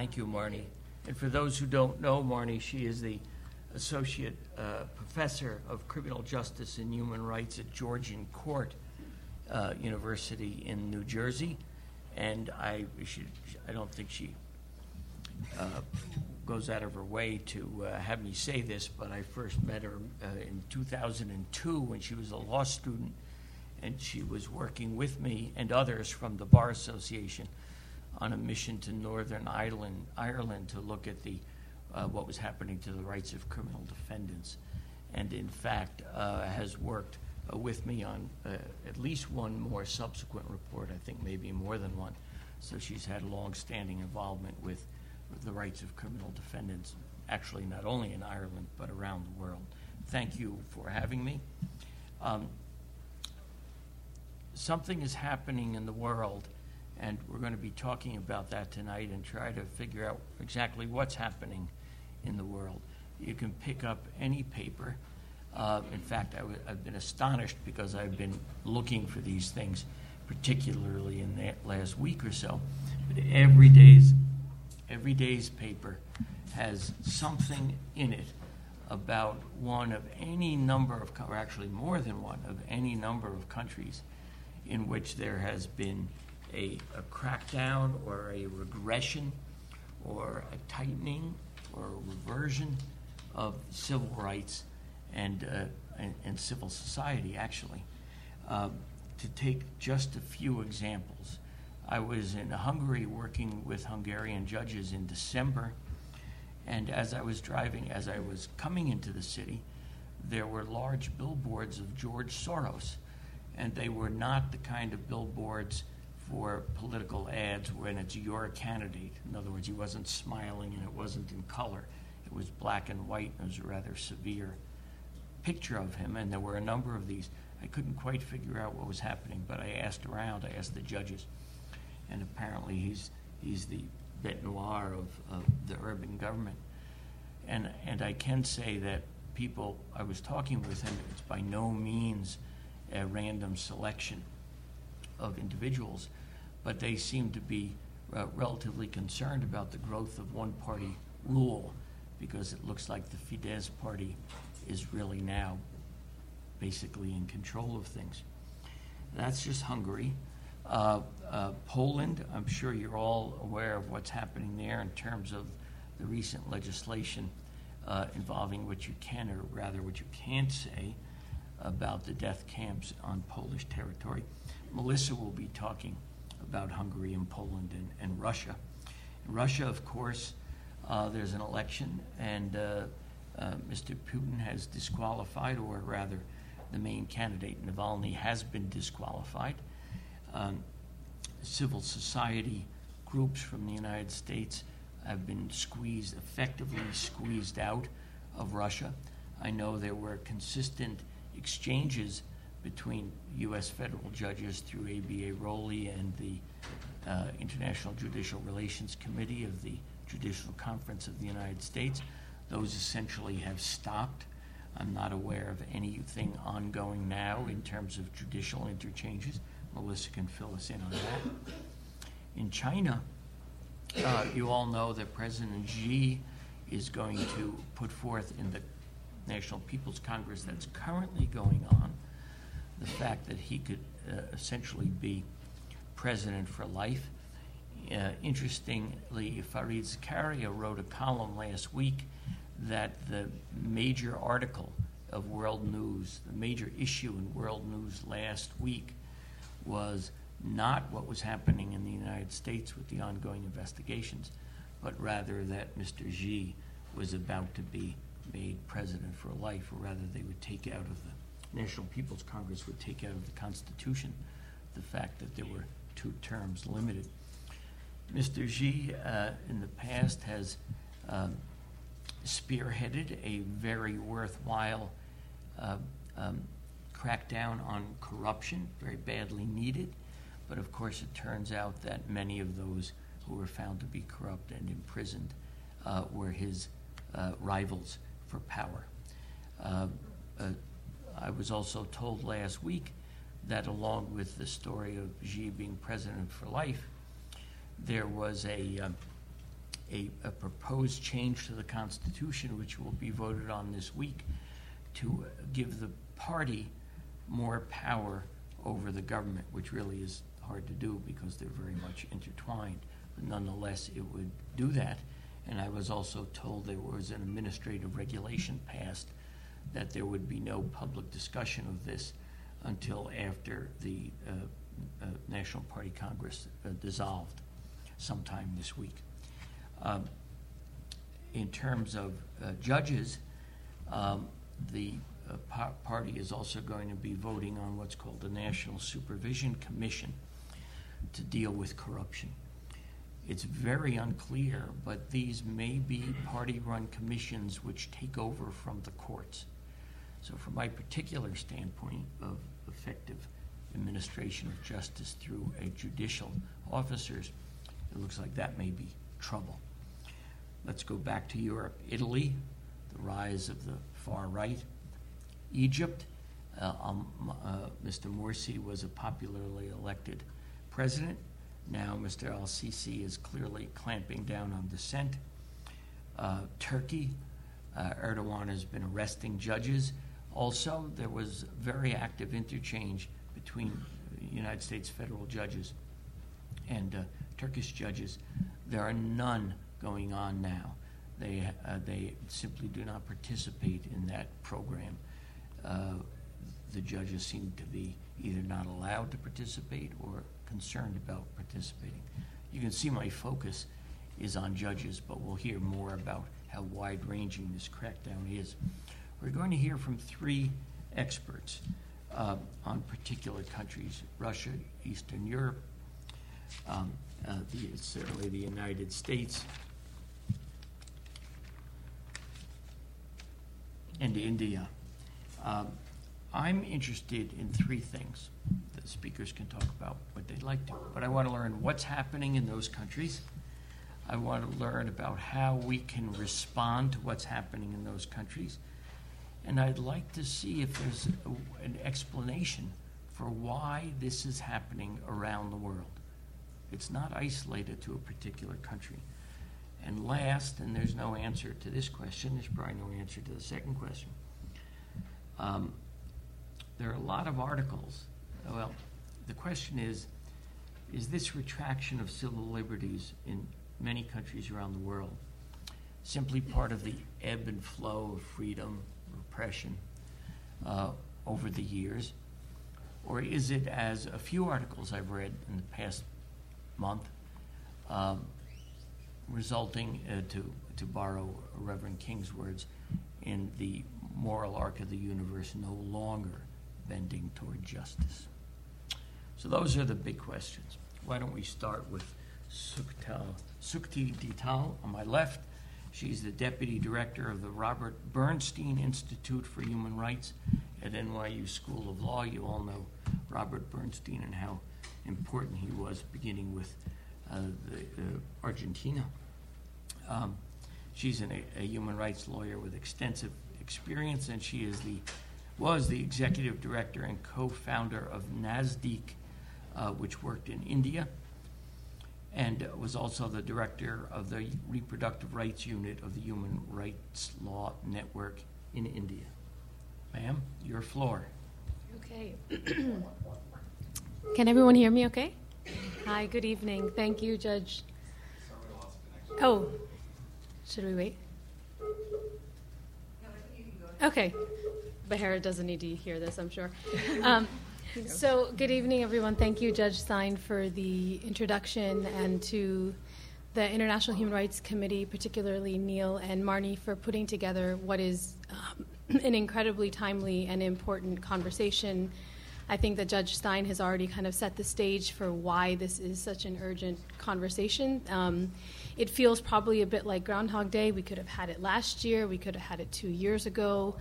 Thank you, Marnie. And for those who don't know Marnie, she is the Associate uh, Professor of Criminal Justice and Human Rights at Georgian Court uh, University in New Jersey. And I, she, I don't think she uh, goes out of her way to uh, have me say this, but I first met her uh, in 2002 when she was a law student, and she was working with me and others from the Bar Association on a mission to Northern Ireland, Ireland to look at the uh, what was happening to the rights of criminal defendants, and in fact uh, has worked uh, with me on uh, at least one more subsequent report. I think maybe more than one. So she's had long-standing involvement with, the rights of criminal defendants, actually not only in Ireland but around the world. Thank you for having me. Um, something is happening in the world and we're going to be talking about that tonight and try to figure out exactly what's happening in the world. You can pick up any paper. Uh, in fact, i w- I've been astonished because I've been looking for these things, particularly in the last week or so. But every day's, every day's paper has something in it about one of any number of, or actually more than one of any number of countries in which there has been a, a crackdown or a regression or a tightening or a reversion of civil rights and, uh, and, and, civil society, actually. Uh, to take just a few examples, I was in Hungary working with Hungarian judges in December, and as I was driving, as I was coming into the city, there were large billboards of George Soros, and they were not the kind of billboards for political ads when it's your candidate. In other words, he wasn't smiling and it wasn't in color. It was black and white and it was a rather severe picture of him. And there were a number of these. I couldn't quite figure out what was happening, but I asked around, I asked the judges. And apparently he's, he's the bête noir of, of the Orbán government. And, and I can say that people, I was talking with him, it's by no means a random selection of individuals but they seem to be uh, relatively concerned about the growth of one party rule because it looks like the Fidesz party is really now basically in control of things. That's just Hungary. Uh, uh, Poland, I'm sure you're all aware of what's happening there in terms of the recent legislation uh, involving what you can, or rather what you can't say, about the death camps on Polish territory. Melissa will be talking about Hungary and Poland and, and Russia. In Russia, of course, uh, there's an election, and uh, uh, Mr. Putin has disqualified, or rather, the main candidate, Navalny, has been disqualified. Um, civil society groups from the United States have been squeezed, effectively squeezed out of Russia. I know there were consistent exchanges between U.S. federal judges through ABA ROLI and the uh, International Judicial Relations Committee of the Judicial Conference of the United States. Those essentially have stopped. I'm not aware of anything ongoing now in terms of judicial interchanges. Melissa can fill us in on that. In China, uh, you all know that President Xi is going to put forth in the National People's Congress that's currently going on the fact that he could uh, essentially be president for life. Uh, interestingly, Fareed Zakaria wrote a column last week that the major article of World News, the major issue in World News last week, was not what was happening in the United States with the ongoing investigations, but rather that Mr. Xi was about to be made president for life, or rather, they would take out of the National People's Congress would take out of the Constitution the fact that there were two terms limited. Mr. Xi, uh, in the past, has um, spearheaded a very worthwhile uh, um, crackdown on corruption, very badly needed. But of course, it turns out that many of those who were found to be corrupt and imprisoned uh, were his uh, rivals for power. I was also told last week that along with the story of Xi being president for life, there was a, um, a, a proposed change to the Constitution, which will be voted on this week, to give the party more power over the government, which really is hard to do because they're very much intertwined. But nonetheless, it would do that. And I was also told there was an administrative regulation passed that there would be no public discussion of this until after the uh, uh, National Party Congress uh, dissolved sometime this week. Um, in terms of uh, judges, um, the uh, par- party is also going to be voting on what's called the National Supervision Commission to deal with corruption. It's very unclear, but these may be party run commissions which take over from the courts. So, from my particular standpoint of effective administration of justice through a judicial officers, it looks like that may be trouble. Let's go back to Europe. Italy, the rise of the far right. Egypt, uh, um, uh, Mr. Morsi was a popularly elected president. Now Mr. Al Sisi is clearly clamping down on dissent. Uh, Turkey, uh, Erdogan has been arresting judges. Also, there was very active interchange between United States federal judges and uh, Turkish judges. There are none going on now. They, uh, they simply do not participate in that program. Uh, the judges seem to be either not allowed to participate or concerned about participating. You can see my focus is on judges, but we'll hear more about how wide ranging this crackdown is. We're going to hear from three experts uh, on particular countries Russia, Eastern Europe, um, uh, the, certainly the United States, and India. Um, I'm interested in three things. The speakers can talk about what they'd like to, but I want to learn what's happening in those countries. I want to learn about how we can respond to what's happening in those countries. And I'd like to see if there's a, an explanation for why this is happening around the world. It's not isolated to a particular country. And last, and there's no answer to this question, there's probably no answer to the second question. Um, there are a lot of articles. Well, the question is is this retraction of civil liberties in many countries around the world simply part of the ebb and flow of freedom, repression uh, over the years? Or is it, as a few articles I've read in the past month, um, resulting, uh, to, to borrow Reverend King's words, in the moral arc of the universe no longer bending toward justice? So those are the big questions. Why don't we start with Sukta, Sukti Dhital on my left. She's the deputy director of the Robert Bernstein Institute for Human Rights at NYU School of Law. You all know Robert Bernstein and how important he was, beginning with uh, the, uh, Argentina. Um, she's an, a human rights lawyer with extensive experience, and she is the was the executive director and co-founder of Nazdeek, uh, which worked in India, and was also the director of the reproductive rights unit of the Human Rights Law Network in India. Ma'am, your floor. Okay. Can everyone hear me okay? Hi, good evening. Thank you, Judge. Oh, should we wait? Okay. Baher doesn't need to hear this, I'm sure. Um, so, good evening, everyone. Thank you, Judge Stein, for the introduction and to the International Human Rights Committee, particularly Anil and Marnie, for putting together what is um, an incredibly timely and important conversation. I think that Judge Stein has already kind of set the stage for why this is such an urgent conversation. Um, it feels probably a bit like Groundhog Day. We could have had it last year, we could have had it two years ago,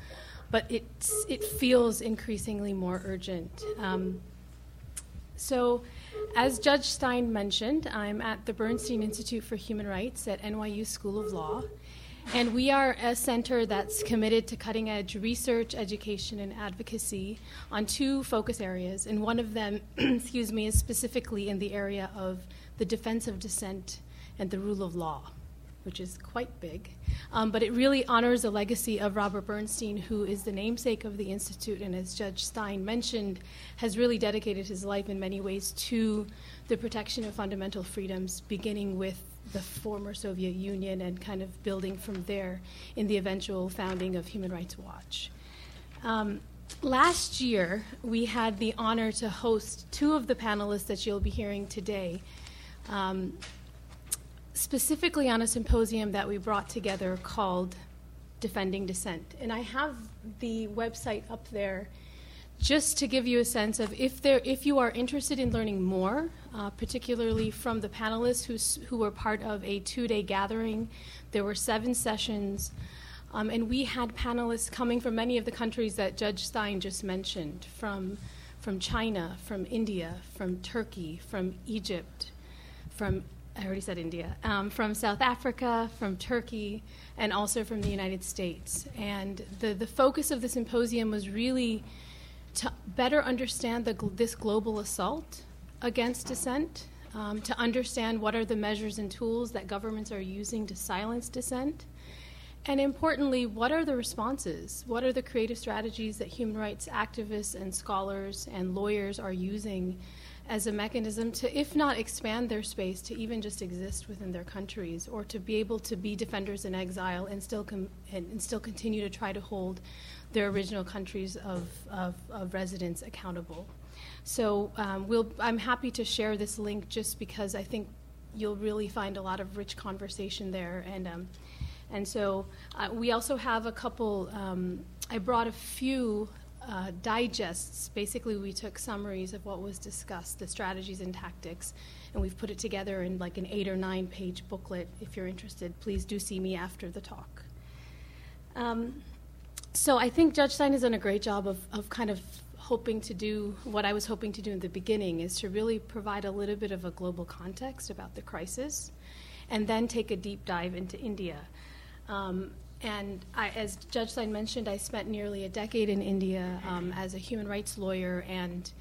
but it's, it feels increasingly more urgent. Um, so, as Judge Stein mentioned, I'm at the Bernstein Institute for Human Rights at NYU School of Law. And we are a center that's committed to cutting edge research, education, and advocacy on two focus areas. And one of them, excuse me, is specifically in the area of the defense of dissent and the rule of law, which is quite big. Um, but it really honors the legacy of Robert Bernstein, who is the namesake of the Institute, and as Judge Stein mentioned, has really dedicated his life in many ways to the protection of fundamental freedoms, beginning with the former Soviet Union and kind of building from there in the eventual founding of Human Rights Watch. Um, last year, we had the honor to host two of the panelists that you'll be hearing today. Um, specifically on a symposium that we brought together called Defending Dissent. And I have the website up there just to give you a sense of if there if you are interested in learning more, uh, particularly from the panelists who who were part of a two-day gathering. There were seven sessions. Um, and we had panelists coming from many of the countries that Judge Stein just mentioned, from, from China, from India, from Turkey, from Egypt, from I already said India, um, from South Africa, from Turkey, and also from the United States. And the, the focus of the symposium was really to better understand the, this global assault against dissent, um, to understand what are the measures and tools that governments are using to silence dissent, and importantly, what are the responses? What are the creative strategies that human rights activists and scholars and lawyers are using as a mechanism to, if not expand their space, to even just exist within their countries, or to be able to be defenders in exile and still com- and, still continue to try to hold their original countries of, of, of residence accountable. So um, we'll, I'm happy to share this link just because I think you'll really find a lot of rich conversation there. And um, and so uh, we also have a couple. Um, I brought a few uh, digests. Basically, we took summaries of what was discussed, the strategies and tactics, and we've put it together in like an eight or nine page booklet. If you're interested, please do see me after the talk. Um, so I think Judge Stein has done a great job of, of kind of hoping to do what I was hoping to do in the beginning is to really provide a little bit of a global context about the crisis and then take a deep dive into India. Um, and I, as Judge Stein mentioned, I spent nearly a decade in India um, as a human rights lawyer and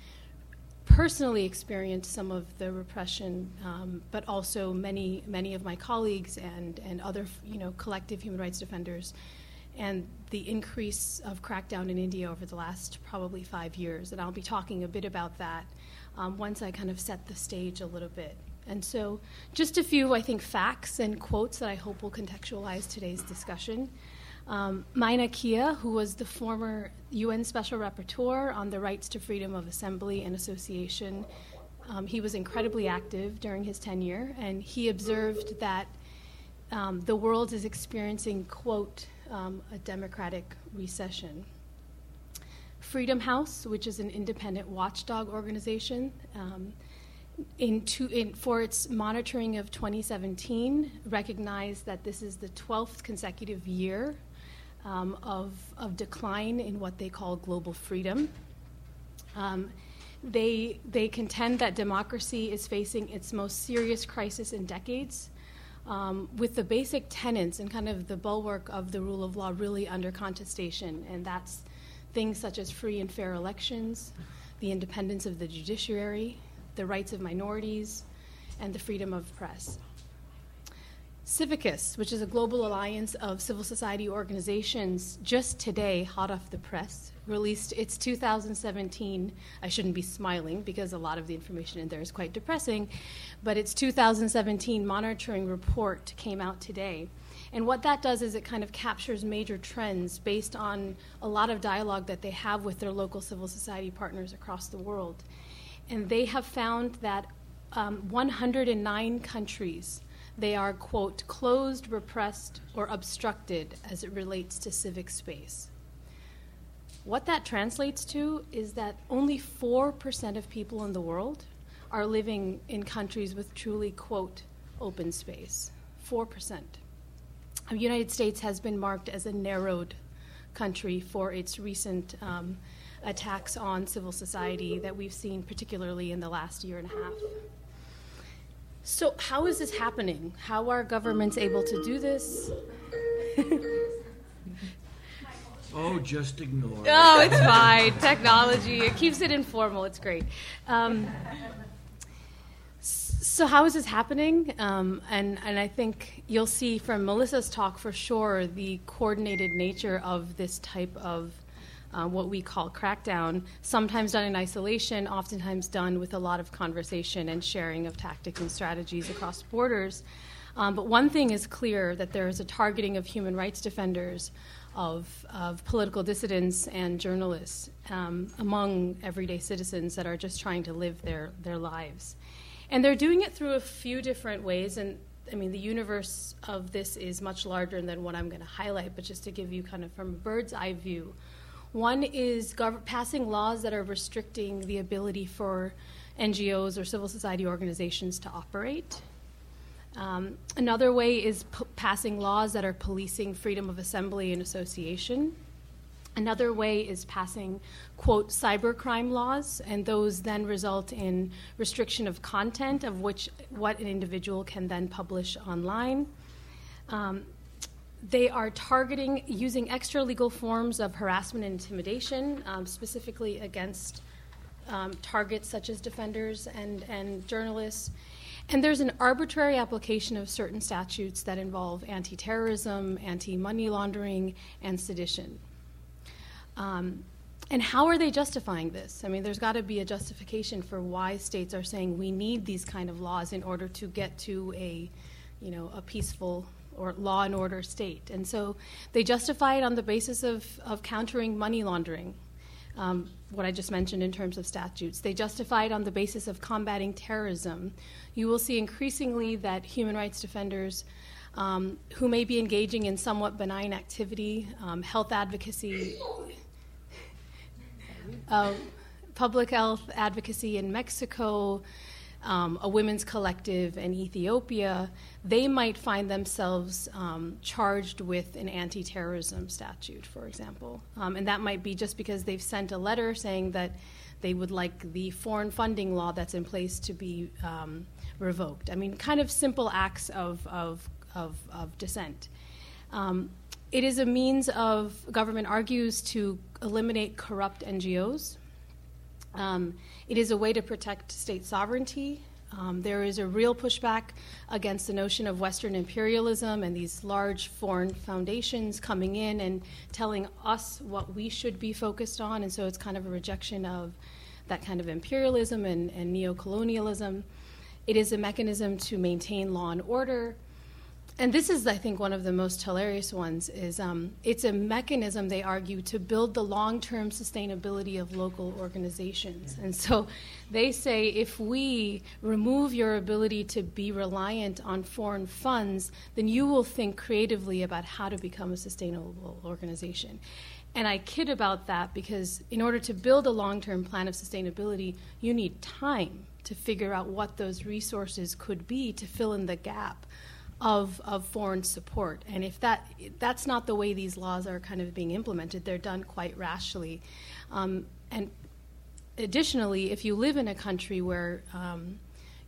personally experienced some of the repression, um, but also many many of my colleagues and and other you know collective human rights defenders, and the increase of crackdown in India over the last probably five years. And I'll be talking a bit about that um, once I kind of set the stage a little bit. And so, just a few, I think, facts and quotes that I hope will contextualize today's discussion. Um, Kiai, who was the former UN Special Rapporteur on the rights to freedom of assembly and association, um, he was incredibly active during his tenure, and he observed that um, the world is experiencing, quote, um, a democratic recession. Freedom House, which is an independent watchdog organization, um, in two, in, for its monitoring of 2017, recognized that this is the 12th consecutive year um, of, of decline in what they call global freedom. Um, they, they contend that democracy is facing its most serious crisis in decades, um, with the basic tenets and kind of the bulwark of the rule of law really under contestation, and that's things such as free and fair elections, the independence of the judiciary, the rights of minorities, and the freedom of press. Civicus, which is a global alliance of civil society organizations, just today, hot off the press, released its 2017. I shouldn't be smiling because a lot of the information in there is quite depressing, but its 2017 monitoring report came out today. And what that does is it kind of captures major trends based on a lot of dialogue that they have with their local civil society partners across the world and they have found that um, 109 countries they are quote closed repressed or obstructed as it relates to civic space. What that translates to is that only 4% of people in the world are living in countries with truly quote open space. 4% the united states has been marked as a narrowed country for its recent um, attacks on civil society that we've seen, particularly in the last year and a half. So, how is this happening? How are governments able to do this? oh, just ignore. Oh, it's fine. Technology, it keeps it informal. It's great. Um, So how is this happening? Um, and and I think you'll see from Melissa's talk for sure the coordinated nature of this type of uh, what we call crackdown. Sometimes done in isolation, oftentimes done with a lot of conversation and sharing of tactics and strategies across borders. Um, but one thing is clear that there is a targeting of human rights defenders, of, of political dissidents and journalists um, among everyday citizens that are just trying to live their, their lives. And they're doing it through a few different ways. And I mean, the universe of this is much larger than what I'm going to highlight, but just to give you kind of from a bird's eye view. One is gov- passing laws that are restricting the ability for NGOs or civil society organizations to operate. Um, another way is p- passing laws that are policing freedom of assembly and association. Another way is passing, quote, cybercrime laws, and those then result in restriction of content of which what an individual can then publish online. Um, they are targeting using extra legal forms of harassment and intimidation, um, specifically against um, targets such as defenders and, and journalists. And there's an arbitrary application of certain statutes that involve anti terrorism, anti money laundering, and sedition. Um, and how are they justifying this? I mean, there's got to be a justification for why states are saying we need these kind of laws in order to get to a, you know, a peaceful or law and order state. And so they justify it on the basis of, of countering money laundering, um, what I just mentioned in terms of statutes. They justify it on the basis of combating terrorism. You will see increasingly that human rights defenders um, who may be engaging in somewhat benign activity, um, health advocacy, uh, public health advocacy in Mexico, um, a women's collective in Ethiopia, they might find themselves um, charged with an anti terrorism statute, for example. Um, and that might be just because they've sent a letter saying that they would like the foreign funding law that's in place to be um, revoked. I mean, kind of simple acts of, of, of, of dissent. Um, it is a means of, government argues, to eliminate corrupt NGOs. Um, it is a way to protect state sovereignty. Um, there is a real pushback against the notion of Western imperialism and these large foreign foundations coming in and telling us what we should be focused on. And so it's kind of a rejection of that kind of imperialism and, and neo-colonialism. It is a mechanism to maintain law and order and this is, I think, one of the most hilarious ones. Is um, it's a mechanism they argue to build the long-term sustainability of local organizations. And so, they say if we remove your ability to be reliant on foreign funds, then you will think creatively about how to become a sustainable organization. And I kid about that because in order to build a long-term plan of sustainability, you need time to figure out what those resources could be to fill in the gap of, of foreign support. And if that that's not the way these laws are kind of being implemented, they're done quite rashly. Um, and additionally, if you live in a country where um,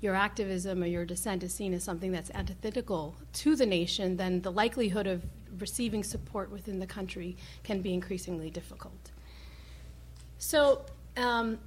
your activism or your dissent is seen as something that's antithetical to the nation, then the likelihood of receiving support within the country can be increasingly difficult. So, um,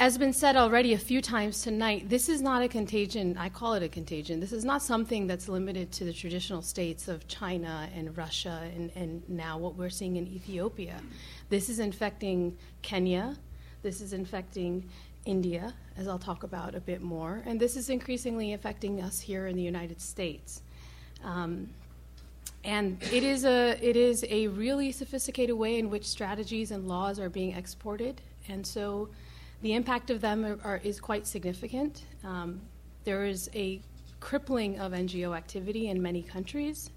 as been said already a few times tonight, this is not a contagion. I call it a contagion. This is not something that's limited to the traditional states of China and Russia and, and now what we're seeing in Ethiopia. This is infecting Kenya. This is infecting India, as I'll talk about a bit more. And this is increasingly affecting us here in the United States. Um, and it is, a, it is a really sophisticated way in which strategies and laws are being exported. And so the impact of them are, are, is quite significant. Um, there is a crippling of NGO activity in many countries.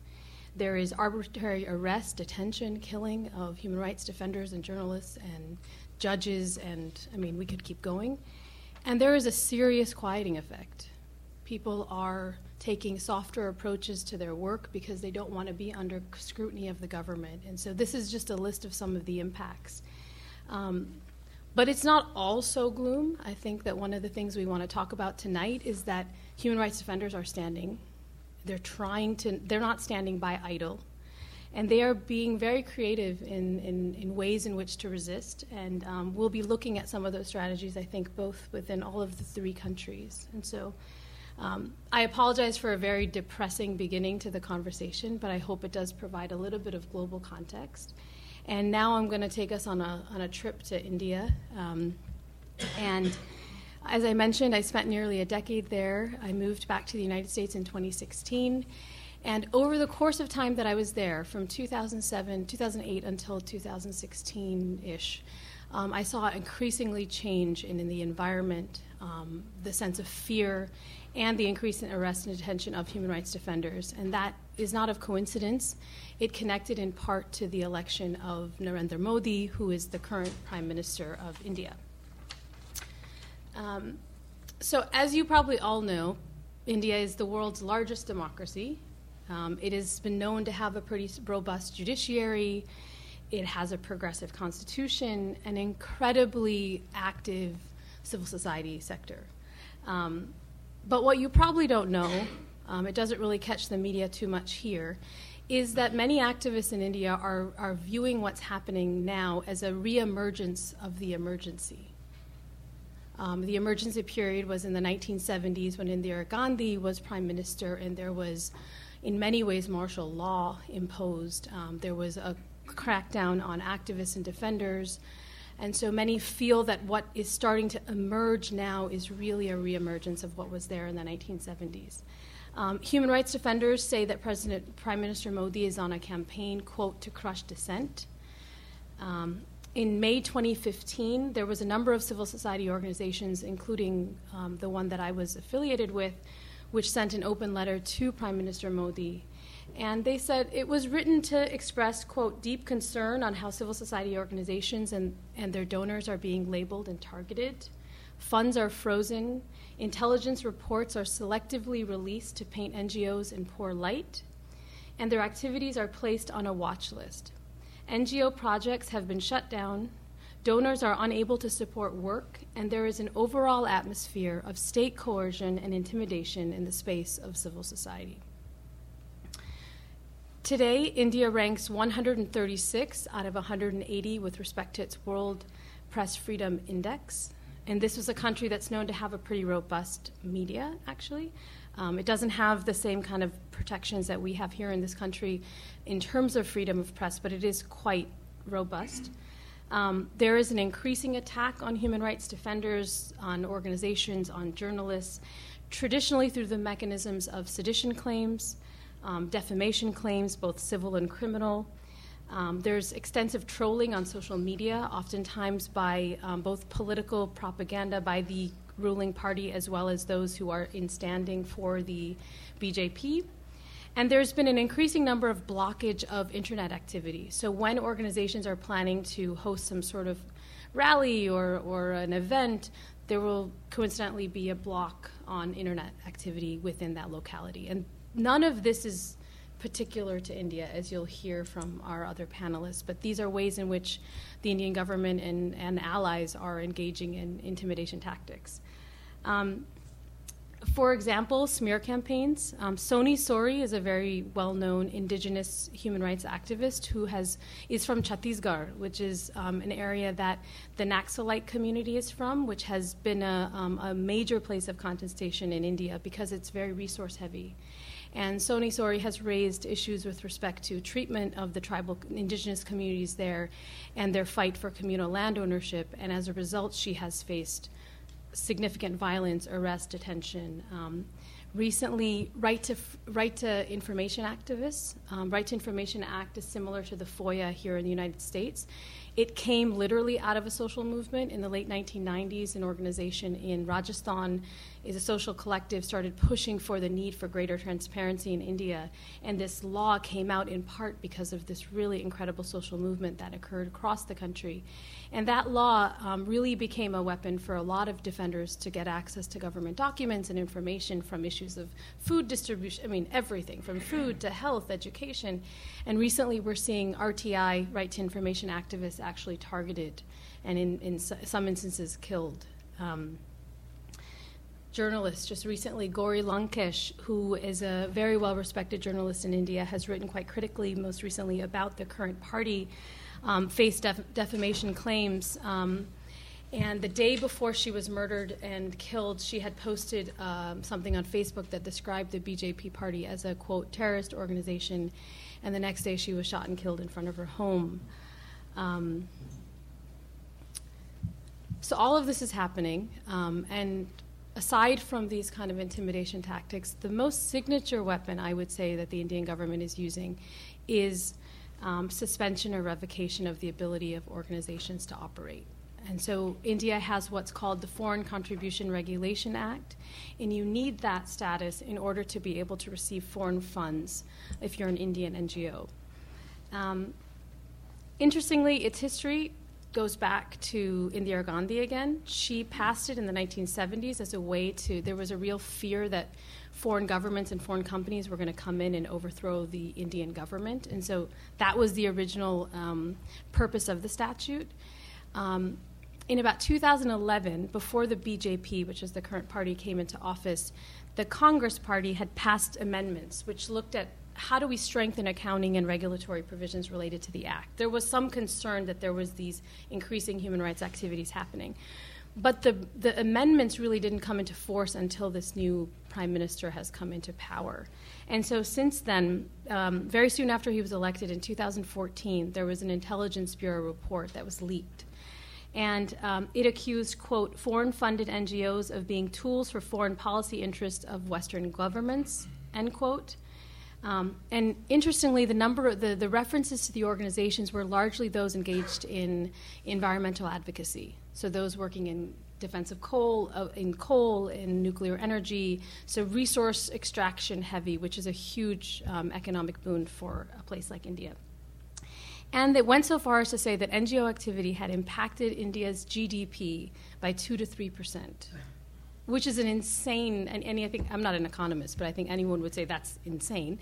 There is arbitrary arrest, detention, killing of human rights defenders and journalists and judges, and I mean, we could keep going. And there is a serious quieting effect. People are taking softer approaches to their work because they don't want to be under scrutiny of the government. And so, this is just a list of some of the impacts. Um, but it's not all so gloom. I think that one of the things we want to talk about tonight is that human rights defenders are standing. They're trying to, they're not standing by idle. And they are being very creative in, in, in ways in which to resist. And um, we'll be looking at some of those strategies, I think, both within all of the three countries. And so Um, I apologize for a very depressing beginning to the conversation, but I hope it does provide a little bit of global context. And now I'm going to take us on a, on a trip to India. Um, and as I mentioned, I spent nearly a decade there. I moved back to the United States in 2016. And over the course of time that I was there, from 2007, 2008 until 2016 ish, um, I saw increasingly change in, in the environment, um, the sense of fear, and the increase in arrest and detention of human rights defenders. And that is not of coincidence. It connected in part to the election of Narendra Modi, who is the current Prime Minister of India. Um, so, as you probably all know, India is the world's largest democracy. Um, it has been known to have a pretty robust judiciary. It has a progressive constitution, an incredibly active civil society sector. Um, but what you probably don't know, um, it doesn't really catch the media too much here, is that many activists in India are, are viewing what's happening now as a reemergence of the emergency. Um, the emergency period was in the 1970s when Indira Gandhi was prime minister, and there was, in many ways, martial law imposed. Um, there was a crackdown on activists and defenders. And so many feel that what is starting to emerge now is really a reemergence of what was there in the 1970s. Um, human rights defenders say that President Prime Minister Modi is on a campaign, quote, to crush dissent. Um, in May 2015, there was a number of civil society organizations, including um, the one that I was affiliated with, which sent an open letter to Prime Minister Modi and they said it was written to express, quote, deep concern on how civil society organizations and, and their donors are being labeled and targeted. Funds are frozen. Intelligence reports are selectively released to paint NGOs in poor light. And their activities are placed on a watch list. NGO projects have been shut down. Donors are unable to support work, and there is an overall atmosphere of state coercion and intimidation in the space of civil society. Today, India ranks 136 out of 180 with respect to its World Press Freedom Index. And this was a country that's known to have a pretty robust media, actually. Um, it doesn't have the same kind of protections that we have here in this country in terms of freedom of press, but it is quite robust. Um, there is an increasing attack on human rights defenders, on organizations, on journalists, traditionally through the mechanisms of sedition claims, um, defamation claims, both civil and criminal. Um, there's extensive trolling on social media, oftentimes by um, both political propaganda by the ruling party as well as those who are in standing for the BJP. And there's been an increasing number of blockage of internet activity. So when organizations are planning to host some sort of rally or, or an event, there will coincidentally be a block on internet activity within that locality. And none of this is particular to India, as you'll hear from our other panelists, but these are ways in which the Indian government and, and allies are engaging in intimidation tactics. Um, for example, smear campaigns. Um, Sori is a very well-known indigenous human rights activist who has is from Chhattisgarh, which is um, an area that the Naxalite community is from, which has been a, um, a major place of contestation in India because it's very resource heavy. And Soni Sori has raised issues with respect to treatment of the tribal indigenous communities there and their fight for communal land ownership. And as a result, she has faced significant violence, arrest, detention. Um, recently, right to right to information activists. Um, right to Information Act is similar to the FOIA here in the United States. It came literally out of a social movement in the late 1990s. An organization in Rajasthan is a social collective started pushing for the need for greater transparency in India. And this law came out in part because of this really incredible social movement that occurred across the country. And that law um, really became a weapon for a lot of defenders to get access to government documents and information from issues of food distribution, I mean, everything from food to health, education. And recently we're seeing RTI, right to information activists, actually targeted and in, in some instances killed. Um, journalist just recently, Gauri Lankesh, who is a very well respected journalist in India, has written quite critically, most recently, about the current party, um, faced def- defamation claims. Um, And the day before she was murdered and killed, she had posted um, something on Facebook that described the BJP party as a quote terrorist organization. And the next day, she was shot and killed in front of her home. Um, so all of this is happening, um, and aside from these kind of intimidation tactics, the most signature weapon I would say that the Indian government is using is um, suspension or revocation of the ability of organizations to operate. And so India has what's called the Foreign Contribution Regulation Act, and you need that status in order to be able to receive foreign funds if you're an Indian NGO. Um, interestingly, its history goes back to Indira Gandhi again. She passed it in the 1970s as a way to, there was a real fear that foreign governments and foreign companies were going to come in and overthrow the Indian government. And so that was the original um, purpose of the statute. Um, in about 2011, before the BJP, which is the current party, came into office, the Congress Party had passed amendments which looked at how do we strengthen accounting and regulatory provisions related to the act. There was some concern that there was these increasing human rights activities happening. But the, the amendments really didn't come into force until this new prime minister has come into power. And so, since then, um, very soon after he was elected in 2014, there was an Intelligence Bureau report that was leaked and um, it accused, quote, foreign funded NGOs of being tools for foreign policy interests of Western governments, end quote. Um, and interestingly, the number, the, the references to the organizations were largely those engaged in environmental advocacy. So those working in defense of coal, uh, in coal, in nuclear energy, so resource extraction heavy, which is a huge um, economic boon for a place like India. And they went so far as to say that NGO activity had impacted India's GDP by 2 to 3 percent, which is an insane, and, and I think, I'm not an economist, but I think anyone would say that's insane.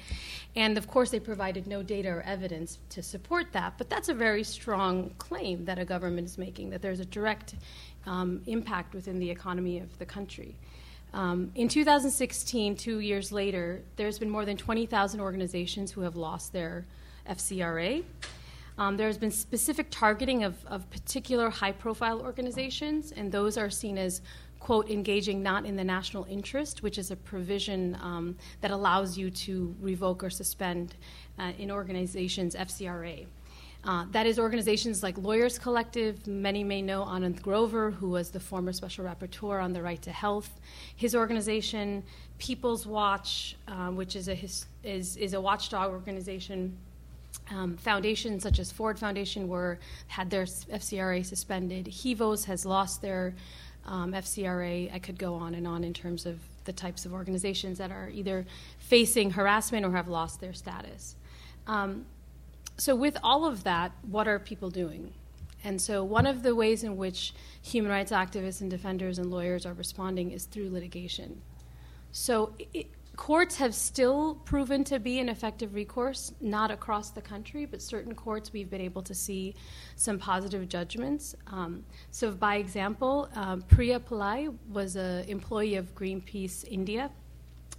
And of course, they provided no data or evidence to support that, but that's a very strong claim that a government is making, that there's a direct um, impact within the economy of the country. Um, in 2016, two years later, there's been more than 20,000 organizations who have lost their FCRA. Um, there's been specific targeting of, of particular high profile organizations, and those are seen as, quote, engaging not in the national interest, which is a provision um, that allows you to revoke or suspend uh, in organizations' FCRA. Uh, that is organizations like Lawyers Collective. Many may know Anand Grover, who was the former special rapporteur on the right to health. His organization, People's Watch, uh, which is a, his, is, is a watchdog organization um, foundations such as Ford Foundation were had their FCRA suspended. Hivos has lost their um, FCRA. I could go on and on in terms of the types of organizations that are either facing harassment or have lost their status. Um, so, with all of that, what are people doing? And so, one of the ways in which human rights activists and defenders and lawyers are responding is through litigation. So, it, courts have still proven to be an effective recourse, not across the country, but certain courts we've been able to see some positive judgments. Um, so, by example, um, Priya Pillai was an employee of Greenpeace India,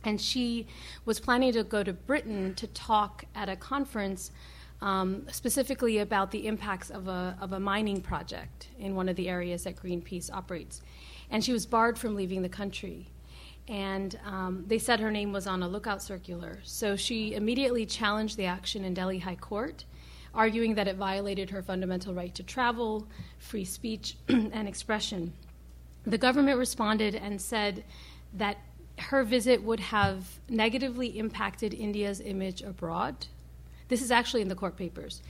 and she was planning to go to Britain to talk at a conference. Um, specifically about the impacts of a, of a mining project in one of the areas that Greenpeace operates. And she was barred from leaving the country and um, they said her name was on a lookout circular. So she immediately challenged the action in Delhi High Court, arguing that it violated her fundamental right to travel, free speech, and expression. The government responded and said that her visit would have negatively impacted India's image abroad. This is actually in the court papers.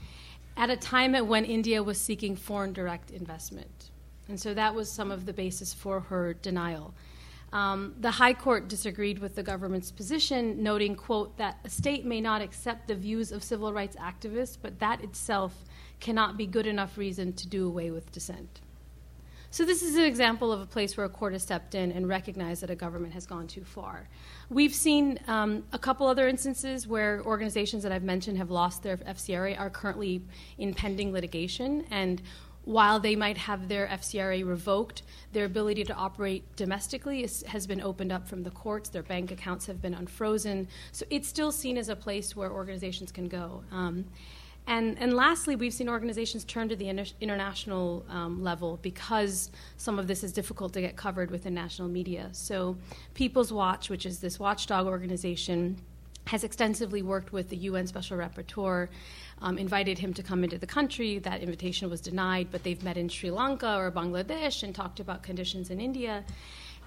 At a time when India was seeking foreign direct investment. And so that was some of the basis for her denial. Um, the High Court disagreed with the government's position, noting, quote, that a state may not accept the views of civil rights activists, but that itself cannot be good enough reason to do away with dissent. So, this is an example of a place where a court has stepped in and recognized that a government has gone too far. We've seen um, a couple other instances where organizations that I've mentioned have lost their FCRA are currently in pending litigation, and while they might have their FCRA revoked, their ability to operate domestically is, has been opened up from the courts. Their bank accounts have been unfrozen. So it's still seen as a place where organizations can go. Um, And, and lastly, we've seen organizations turn to the inter- international um, level because some of this is difficult to get covered within national media. So, People's Watch, which is this watchdog organization, has extensively worked with the UN Special Rapporteur, um, invited him to come into the country. That invitation was denied, but they've met in Sri Lanka or Bangladesh and talked about conditions in India.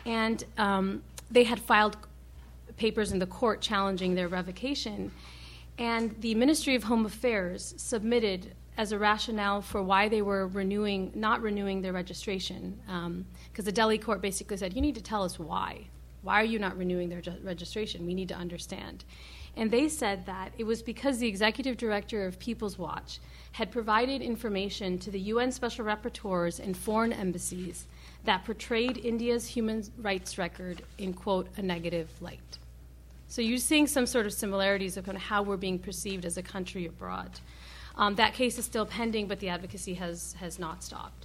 And um, they had filed papers in the court challenging their revocation. And the Ministry of Home Affairs submitted as a rationale for why they were renewing, not renewing their registration, because um, the Delhi court basically said, "You need to tell us why. Why are you not renewing their registration? We need to understand." And they said that it was because the executive director of People's Watch had provided information to the UN special rapporteurs and foreign embassies that portrayed India's human rights record in, quote, a negative light. So you're seeing some sort of similarities of kind of how we're being perceived as a country abroad. Um, that case is still pending, but the advocacy has, has not stopped.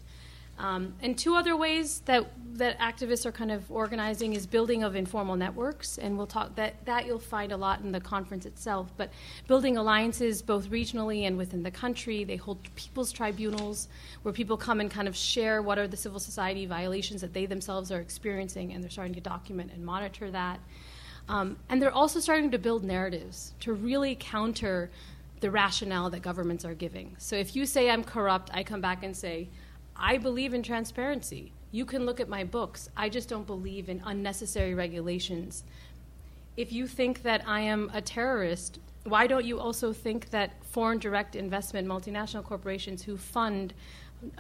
Um, and two other ways that, that activists are kind of organizing is building of informal networks, and we'll talk that, that you'll find a lot in the conference itself. But building alliances both regionally and within the country. They hold people's tribunals where people come and kind of share what are the civil society violations that they themselves are experiencing, and they're starting to document and monitor that. Um, and they're also starting to build narratives to really counter the rationale that governments are giving. So if you say I'm corrupt, I come back and say, I believe in transparency. You can look at my books. I just don't believe in unnecessary regulations. If you think that I am a terrorist, why don't you also think that foreign direct investment multinational corporations who fund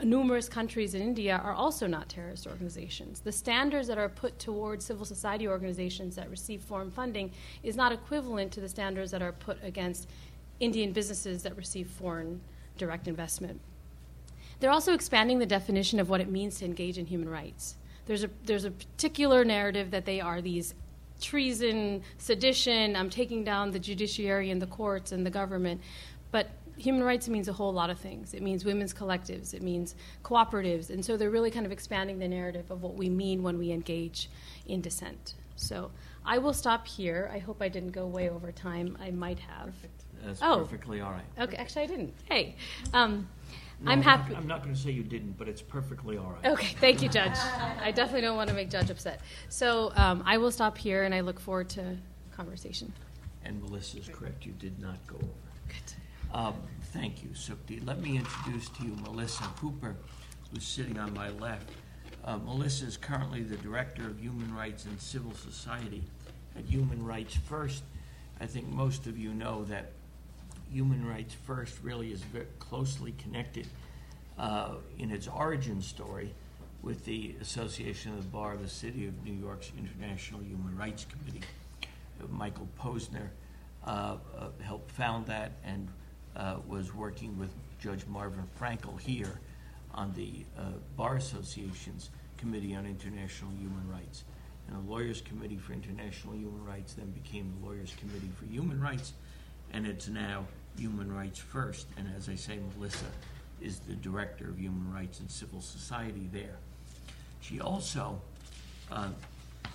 numerous countries in India are also not terrorist organizations. The standards that are put towards civil society organizations that receive foreign funding is not equivalent to the standards that are put against Indian businesses that receive foreign direct investment. They're also expanding the definition of what it means to engage in human rights. There's a, there's a particular narrative that they are these treason, sedition, I'm taking down the judiciary and the courts and the government. But human rights means a whole lot of things. It means women's collectives, it means cooperatives, and so they're really kind of expanding the narrative of what we mean when we engage in dissent. So I will stop here. I hope I didn't go way over time. I might have. Perfect. That's oh. perfectly all right. Okay, actually, I didn't. Hey. Um, no, I'm happy. I'm not going to say you didn't, but it's perfectly all right. Okay, thank you, Judge. I definitely don't want to make Judge upset. So um, I will stop here, and I look forward to conversation. And Melissa is correct. You did not go over. Good. Um, thank you, Sukti. Let me introduce to you Melissa Hooper, who's sitting on my left. Uh, Melissa is currently the Director of Human Rights and Civil Society at Human Rights First. I think most of you know that Human Rights First really is very closely connected uh, in its origin story with the Association of the Bar of the City of New York's International Human Rights Committee. Uh, Michael Posner uh, uh helped found that and uh, was working with Judge Marvin Frankel here on the Bar Association's Committee on International Human Rights. And the Lawyers Committee for International Human Rights then became the Lawyers Committee for Human Rights, and it's now Human Rights First. And as I say, Melissa is the Director of Human Rights and Civil Society there. She also, uh,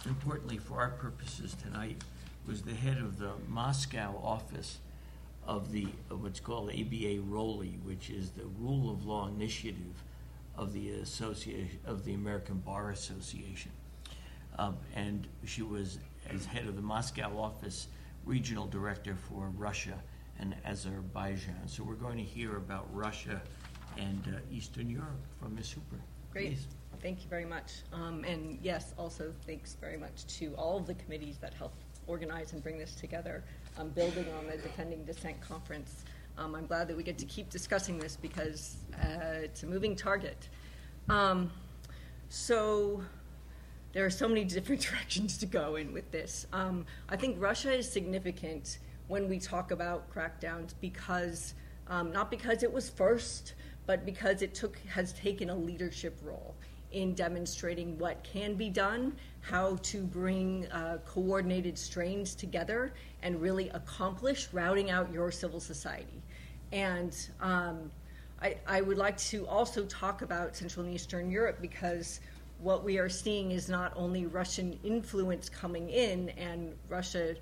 importantly for our purposes tonight, was the head of the Moscow office of the of what's called ABA ROLI, which is the Rule of Law Initiative of the association of the American Bar Association, um, and she was as head of the Moscow office, regional director for Russia and Azerbaijan. So we're going to hear about Russia and uh, Eastern Europe from Ms. Hooper. Great. Please. Thank you very much. Um, and yes, also thanks very much to all of the committees that helped organize and bring this together um, building on the Defending Dissent conference. Um, I'm glad that we get to keep discussing this because uh, it's a moving target. Um, so there are so many different directions to go in with this. Um, I think Russia is significant when we talk about crackdowns because um, not because it was first, but because it took has taken a leadership role in demonstrating what can be done, how to bring uh, coordinated strains together, and really accomplish routing out your civil society. And um, I, I, would like to also talk about Central and Eastern Europe because what we are seeing is not only Russian influence coming in and Russia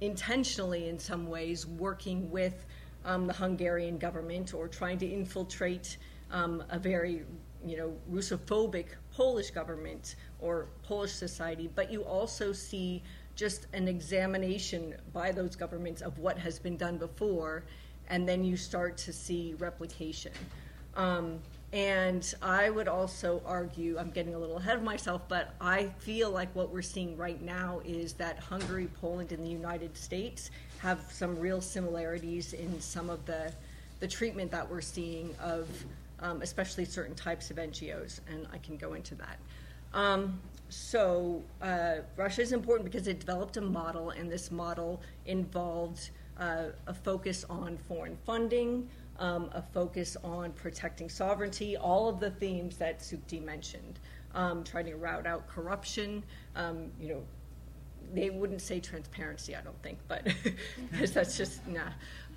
intentionally, in some ways, working with um, the Hungarian government or trying to infiltrate um, a very you know Russophobic Polish government or Polish society, but you also see just an examination by those governments of what has been done before, and then you start to see replication. Um, and I would also argue, I'm getting a little ahead of myself, but I feel like what we're seeing right now is that Hungary, Poland, and the United States have some real similarities in some of the, the treatment that we're seeing of um, especially certain types of NGOs, and I can go into that. Um, so uh, Russia is important because it developed a model, and this model involved uh, a focus on foreign funding, um, a focus on protecting sovereignty, all of the themes that Sukti mentioned, um, trying to rout out corruption. Um, you know, they wouldn't say transparency, I don't think, but that's just nah.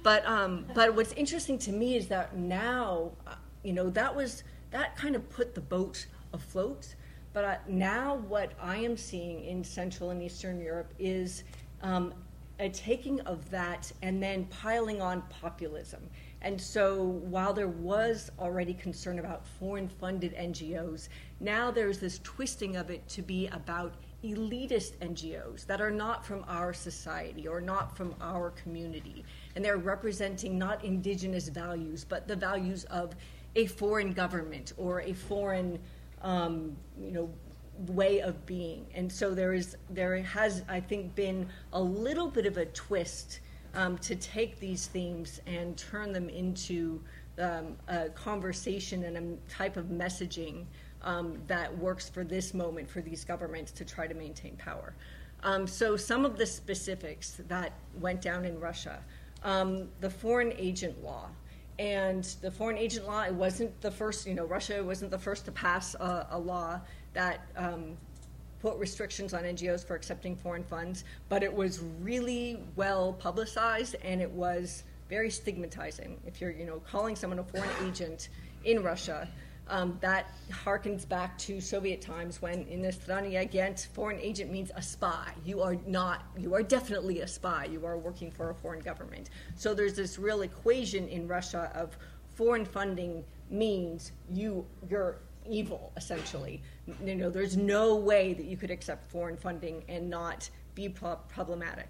But um, but what's interesting to me is that now, uh, you know, that was that kind of put the boat afloat. But uh, now, what I am seeing in Central and Eastern Europe is um, a taking of that and then piling on populism. And so while there was already concern about foreign funded NGOs, now there's this twisting of it to be about elitist NGOs that are not from our society or not from our community. And they're representing not indigenous values, but the values of a foreign government or a foreign, um, you know, way of being. And so there is, there has, I think, been a little bit of a twist um, to take these themes and turn them into um, a conversation and a type of messaging um, that works for this moment for these governments to try to maintain power. Um, so, some of the specifics that went down in Russia um, the foreign agent law. And the foreign agent law, it wasn't the first, you know, Russia wasn't the first to pass a, a law that um, put restrictions on NGOs for accepting foreign funds, but it was really well publicized and it was very stigmatizing. If you're, you know, calling someone a foreign agent in Russia, um, that harkens back to Soviet times when inostranny Agent, foreign agent means a spy. You are not, you are definitely a spy. You are working for a foreign government. So there's this real equation in Russia of foreign funding means you, you're evil, essentially. You know, there's no way that you could accept foreign funding and not be pro- problematic.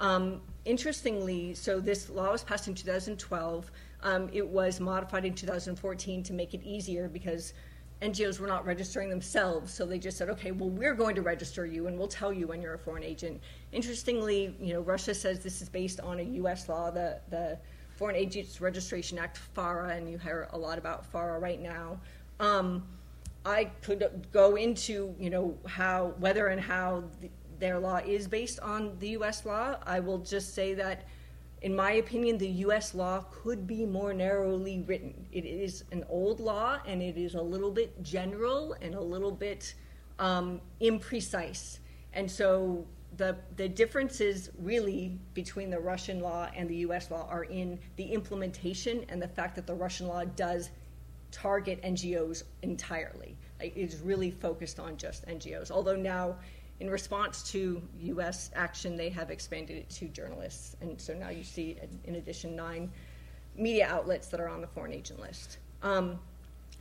Um, interestingly, so this law was passed in 2012. Um, it was modified in 2014 to make it easier because NGOs were not registering themselves, so they just said, okay, well, we're going to register you and we'll tell you when you're a foreign agent. Interestingly, you know, Russia says this is based on a U.S. law, the, the Foreign Agents Registration Act, FARA, and you hear a lot about FARA right now. Um, I could go into, you know, how whether and how the, their law is based on the U.S. law. I will just say that, in my opinion, the U.S. law could be more narrowly written. It is an old law, and it is a little bit general and a little bit um, imprecise. And so the the differences really between the Russian law and the U.S. law are in the implementation and the fact that the Russian law does target NGOs entirely. Is really focused on just NGOs. Although now, in response to U.S. action, they have expanded it to journalists, and so now you see, in addition, nine media outlets that are on the foreign agent list. Um,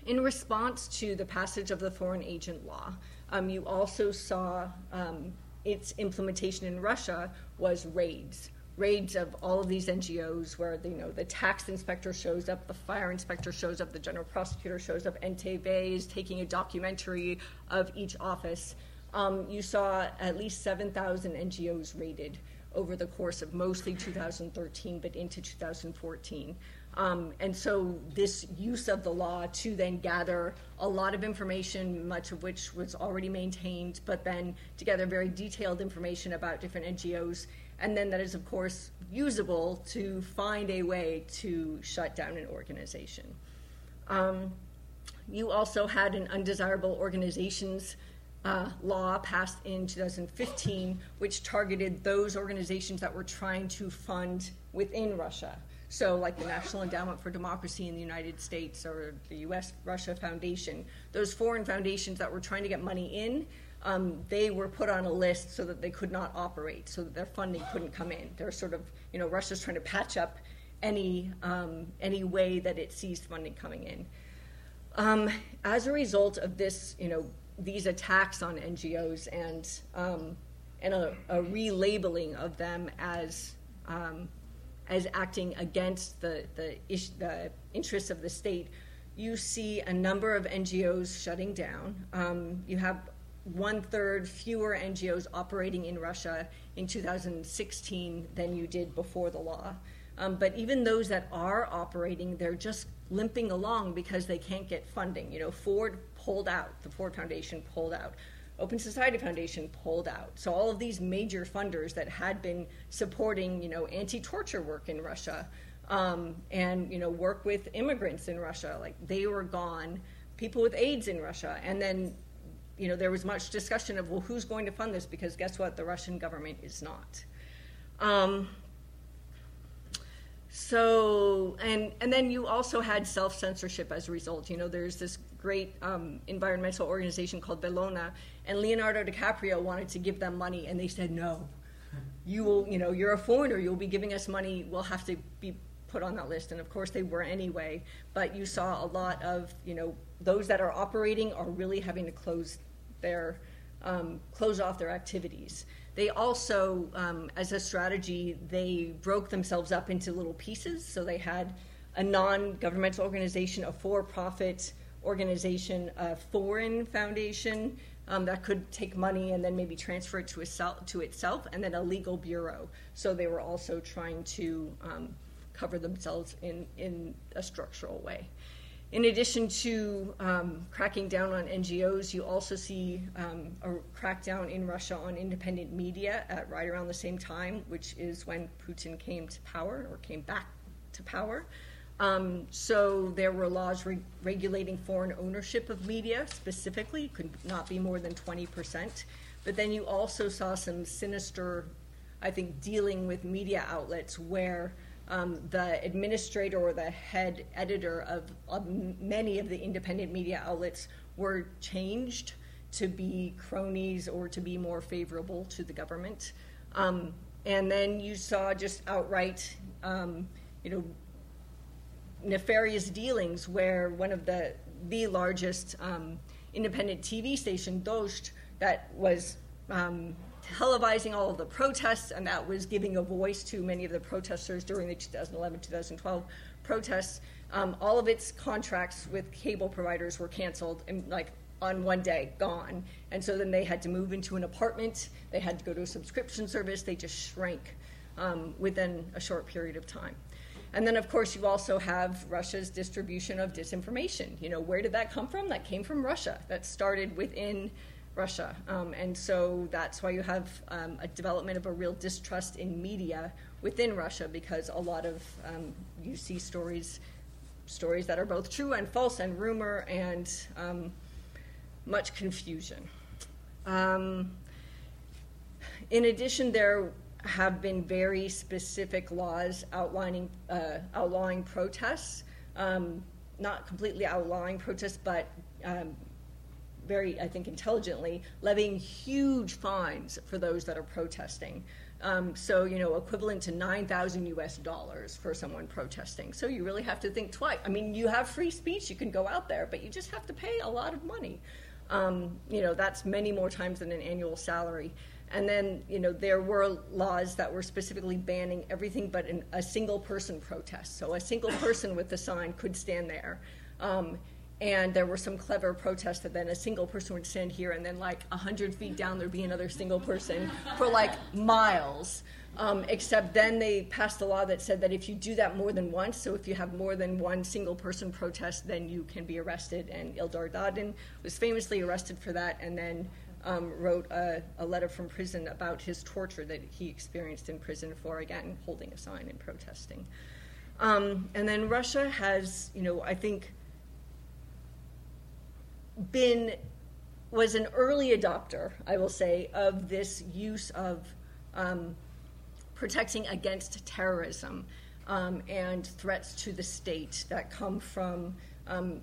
in response to the passage of the foreign agent law, um, you also saw um, its implementation in Russia was raids raids of all of these NGOs where you know the tax inspector shows up, the fire inspector shows up, the general prosecutor shows up, NTV is taking a documentary of each office. Um, you saw at least 7,000 NGOs raided over the course of mostly 2013, but into 2014. Um, and so, this use of the law to then gather a lot of information, much of which was already maintained, but then to gather very detailed information about different NGOs and then that is, of course, usable to find a way to shut down an organization. Um, you also had an undesirable organizations uh, law passed in 2015, which targeted those organizations that were trying to fund within Russia. So, like the National Endowment for Democracy in the United States or the US Russia Foundation, those foreign foundations that were trying to get money in um, they were put on a list so that they could not operate, so that their funding couldn't come in. They're sort of, you know, Russia's trying to patch up any um, any way that it sees funding coming in. Um, as a result of this, you know, these attacks on NGOs and um, and a, a, relabeling of them as um, as acting against the the, ish, the interests of the state, you see a number of NGOs shutting down. Um, you have one third fewer NGOs operating in Russia in 2016 than you did before the law. Um, but even those that are operating, they're just limping along because they can't get funding. You know, Ford pulled out, the Ford Foundation pulled out, Open Society Foundation pulled out. So all of these major funders that had been supporting, you know, anti-torture work in Russia um, and you know work with immigrants in Russia, like they were gone. People with AIDS in Russia, and then you know there was much discussion of well, who's going to fund this? Because guess what, the Russian government is not. Um, so and and then you also had self censorship as a result. You know, there's this great um, environmental organization called Bellona, and Leonardo DiCaprio wanted to give them money, and they said no. You will, you know, you're a foreigner. You'll be giving us money. We'll have to be put on that list, and of course they were anyway. But you saw a lot of, you know, those that are operating are really having to close their um, close off their activities. They also, um, as a strategy, they broke themselves up into little pieces. So they had a non governmental organization, a for profit organization, a foreign foundation um, that could take money and then maybe transfer it to, itself, to itself, and then a legal bureau. So they were also trying to um, cover themselves in, in a structural way. In addition to um, cracking down on NGOs, you also see um, a crackdown in Russia on independent media at right around the same time, which is when Putin came to power or came back to power. Um, so there were laws re- regulating foreign ownership of media specifically, could not be more than 20%. But then you also saw some sinister, I think, dealing with media outlets where um, the administrator or the head editor of, of, many of the independent media outlets were changed to be cronies or to be more favorable to the government. Um, and then you saw just outright, um, you know, nefarious dealings where one of the the largest um, independent TV station, Dozhd, that was um, televising all of the protests, and that was giving a voice to many of the protesters during the 2011 2012 protests. Um, all of its contracts with cable providers were canceled and like on one day gone. And so then they had to move into an apartment. They had to go to a subscription service. They just shrank um, within a short period of time. And then of course you also have russia's distribution of disinformation. You know where did that come from? That came from russia. That started within Russia. Um, and so that's why you have um, a development of a real distrust in media within Russia because a lot of um, you see stories stories that are both true and false and rumor and um, much confusion. Um, in addition, there have been very specific laws outlining uh, outlawing protests, um, not completely outlawing protests, but very, I think, intelligently, levying huge fines for those that are protesting. Um, so, you know, equivalent to 9,000 US dollars for someone protesting. So you really have to think twice. I mean, you have free speech, you can go out there, but you just have to pay a lot of money. Um, you know, that's many more times than an annual salary. And then, you know, there were laws that were specifically banning everything but an, a single person protest. So a single person with a sign could stand there. Um, and there were some clever protests that then a single person would stand here and then like 100 feet down there'd be another single person for like miles. Um, except then they passed a law that said that if you do that more than once so if you have more than one single person protest then you can be arrested. And Ildar Dadin was famously arrested for that and then um, wrote a, a, letter from prison about his torture that he experienced in prison for again holding a sign and protesting. Um, and then Russia has you know I think been was an early adopter, I will say, of this use of um, protecting against terrorism um, and threats to the state that come from um,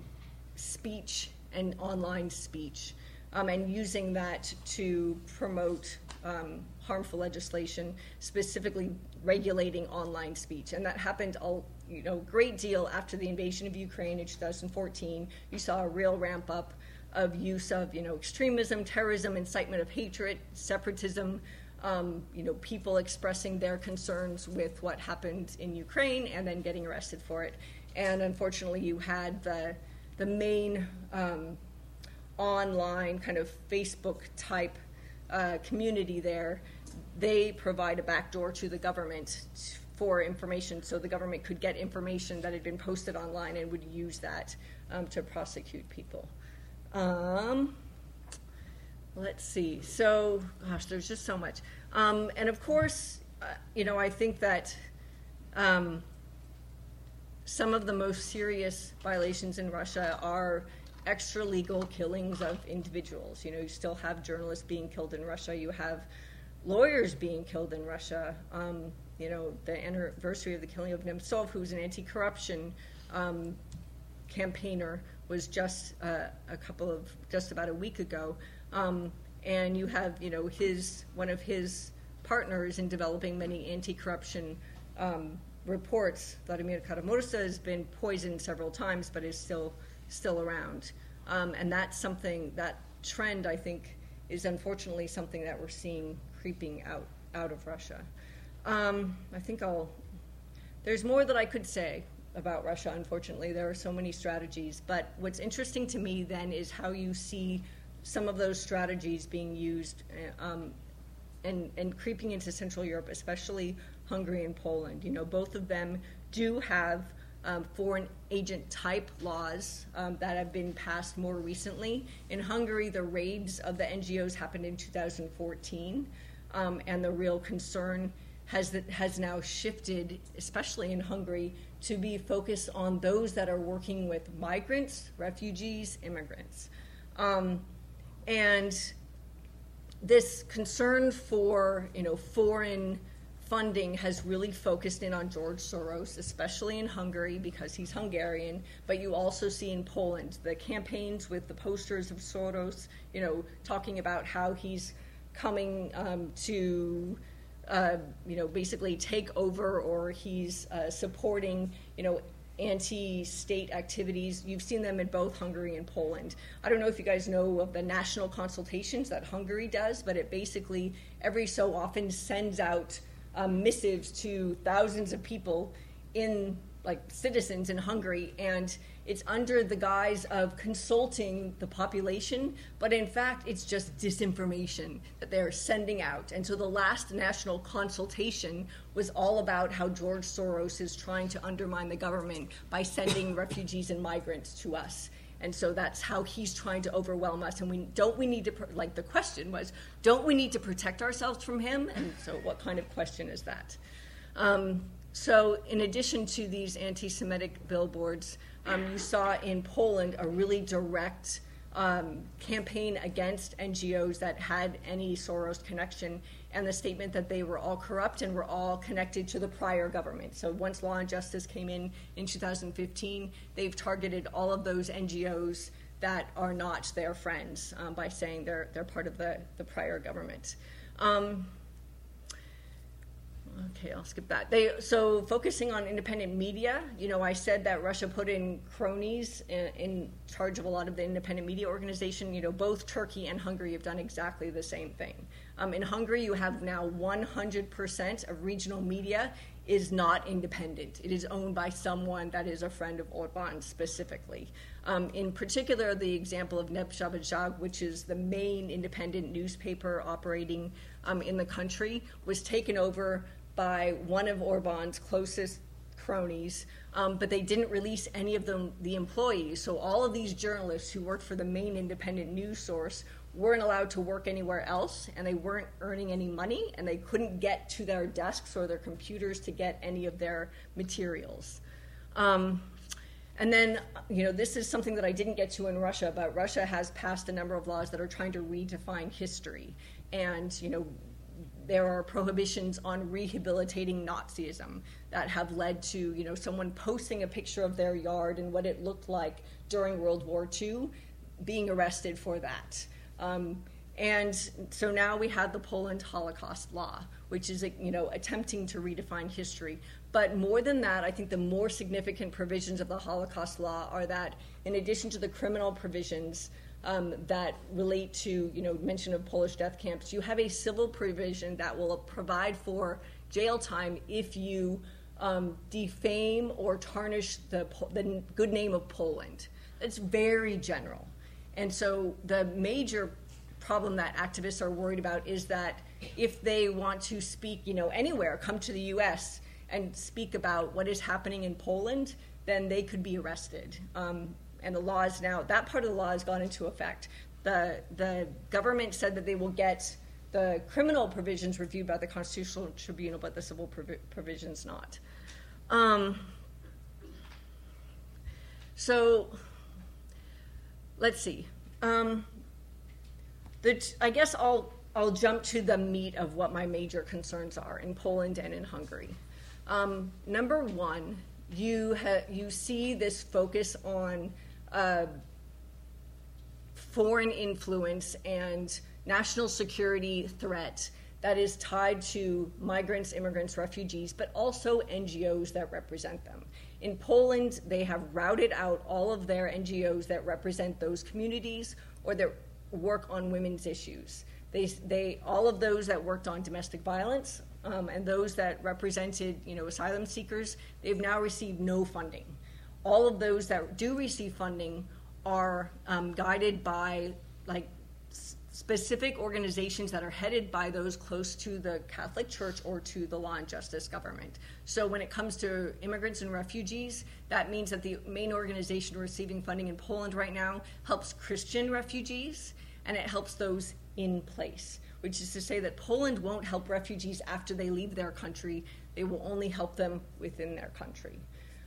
speech and online speech, um, and using that to promote um, harmful legislation, specifically regulating online speech, and that happened a you know great deal after the invasion of Ukraine in 2014. You saw a real ramp up of use of you know extremism, terrorism, incitement of hatred, separatism. Um, you know, people expressing their concerns with what happened in Ukraine and then getting arrested for it. And unfortunately, you had the the main um, online kind of Facebook type uh, community there. They provide a backdoor to the government for information, so the government could get information that had been posted online and would use that um, to prosecute people. Um, let's see. So, gosh, there's just so much. Um, and of course, uh, you know, I think that um, some of the most serious violations in Russia are extra legal killings of individuals. You know, you still have journalists being killed in Russia. You have lawyers being killed in Russia. Um, you know, the anniversary of the killing of Nemtsov, who's an anti-corruption um, campaigner, was just uh, a couple of just about a week ago. Um, and you have, you know, his one of his partners in developing many anti-corruption um, reports Vladimir Kara-Murza has been poisoned several times, but is still still around. Um, and that's something that trend I think is unfortunately something that we're seeing creeping out out of Russia. Um, I think I'll. There's more that I could say about Russia. Unfortunately, there are so many strategies. But what's interesting to me then is how you see some of those strategies being used uh, um, and, and creeping into Central Europe, especially Hungary and Poland. You know, both of them do have um, foreign agent type laws um, that have been passed more recently. In Hungary, the raids of the NGOs happened in 2014, um, and the real concern has, that, has now shifted, especially in Hungary, to be focused on those that are working with migrants, refugees, immigrants. Um, and this concern for you know foreign funding has really focused in on George Soros, especially in Hungary because he's Hungarian. But you also see in Poland the campaigns with the posters of Soros, you know, talking about how he's coming um, to, uh, you know, basically take over or he's uh, supporting, you know, anti-state activities. You've seen them in both Hungary and Poland. I don't know if you guys know of the national consultations that Hungary does, but it basically every so often sends out um, missives to thousands of people in like citizens in Hungary, and it's under the guise of consulting the population, but in fact, it's just disinformation that they're sending out. And so the last national consultation was all about how George Soros is trying to undermine the government by sending refugees and migrants to us. And so that's how he's trying to overwhelm us. And we don't we need to like the question was don't we need to protect ourselves from him? And so what kind of question is that? Um, so in addition to these anti-semitic billboards um, you saw in poland a really direct um, campaign against ngos that had any soros connection and the statement that they were all corrupt and were all connected to the prior government. So once Law and Justice came in in 2015, they've targeted all of those NGOs that are not their friends um, by saying they're, they're part of the, the prior government. Um, okay, I'll skip that. They, so focusing on independent media, you know, I said that Russia put in cronies in, in charge of a lot of the independent media organization. You know, both Turkey and Hungary have done exactly the same thing. Um, in Hungary, you have now 100% of regional media is not independent. It is owned by someone that is a friend of Orbán specifically. Um, in particular, the example of Népszabadság, which is the main independent newspaper operating um, in the country, was taken over by one of Orbán's closest cronies, um, but they didn't release any of them, the employees. So all of these journalists who worked for the main independent news source weren't allowed to work anywhere else and they weren't earning any money and they couldn't get to their desks or their computers to get any of their materials. Um, and then, you know, this is something that I didn't get to in Russia, but Russia has passed a number of laws that are trying to redefine history. And, you know, there are prohibitions on rehabilitating Nazism that have led to, you know, someone posting a picture of their yard and what it looked like during World War II, being arrested for that. Um, And so now we have the Poland Holocaust Law, which is you know attempting to redefine history. But more than that, I think the more significant provisions of the Holocaust Law are that, in addition to the criminal provisions um, that relate to you know mention of Polish death camps, you have a civil provision that will provide for jail time if you um, defame or tarnish the, the good name of Poland. It's very general. And so the major problem that activists are worried about is that if they want to speak, you know, anywhere, come to the U.S. and speak about what is happening in Poland, then they could be arrested. Um, and the law is now that part of the law has gone into effect. The the government said that they will get the criminal provisions reviewed by the Constitutional Tribunal, but the civil provisions not. Um, so let's see. Um, the, I guess I'll, I'll jump to the meat of what my major concerns are in Poland and in Hungary. Um, number one, you, ha- you see this focus on uh, foreign influence and national security threat that is tied to migrants, immigrants, refugees, but also NGOs that represent them. In Poland, they have routed out all of their NGOs that represent those communities or that work on women's issues. They, they, all of those that worked on domestic violence um, and those that represented, you know, asylum seekers, they've now received no funding. All of those that do receive funding are um, guided by like specific organizations that are headed by those close to the Catholic Church or to the law and justice government. So when it comes to immigrants and refugees, that means that the main organization receiving funding in Poland right now helps Christian refugees and it helps those in place, which is to say that Poland won't help refugees after they leave their country, they will only help them within their country.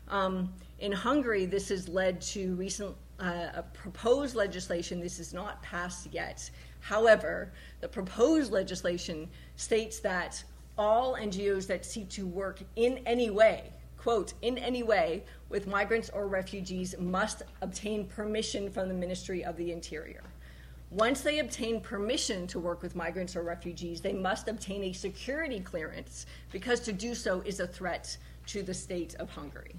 Um, in Hungary, this has led to recent uh, proposed legislation. This is not passed yet, However, the proposed legislation states that all NGOs that seek to work in any way, quote, in any way with migrants or refugees must obtain permission from the Ministry of the Interior. Once they obtain permission to work with migrants or refugees, they must obtain a security clearance because to do so is a threat to the state of Hungary.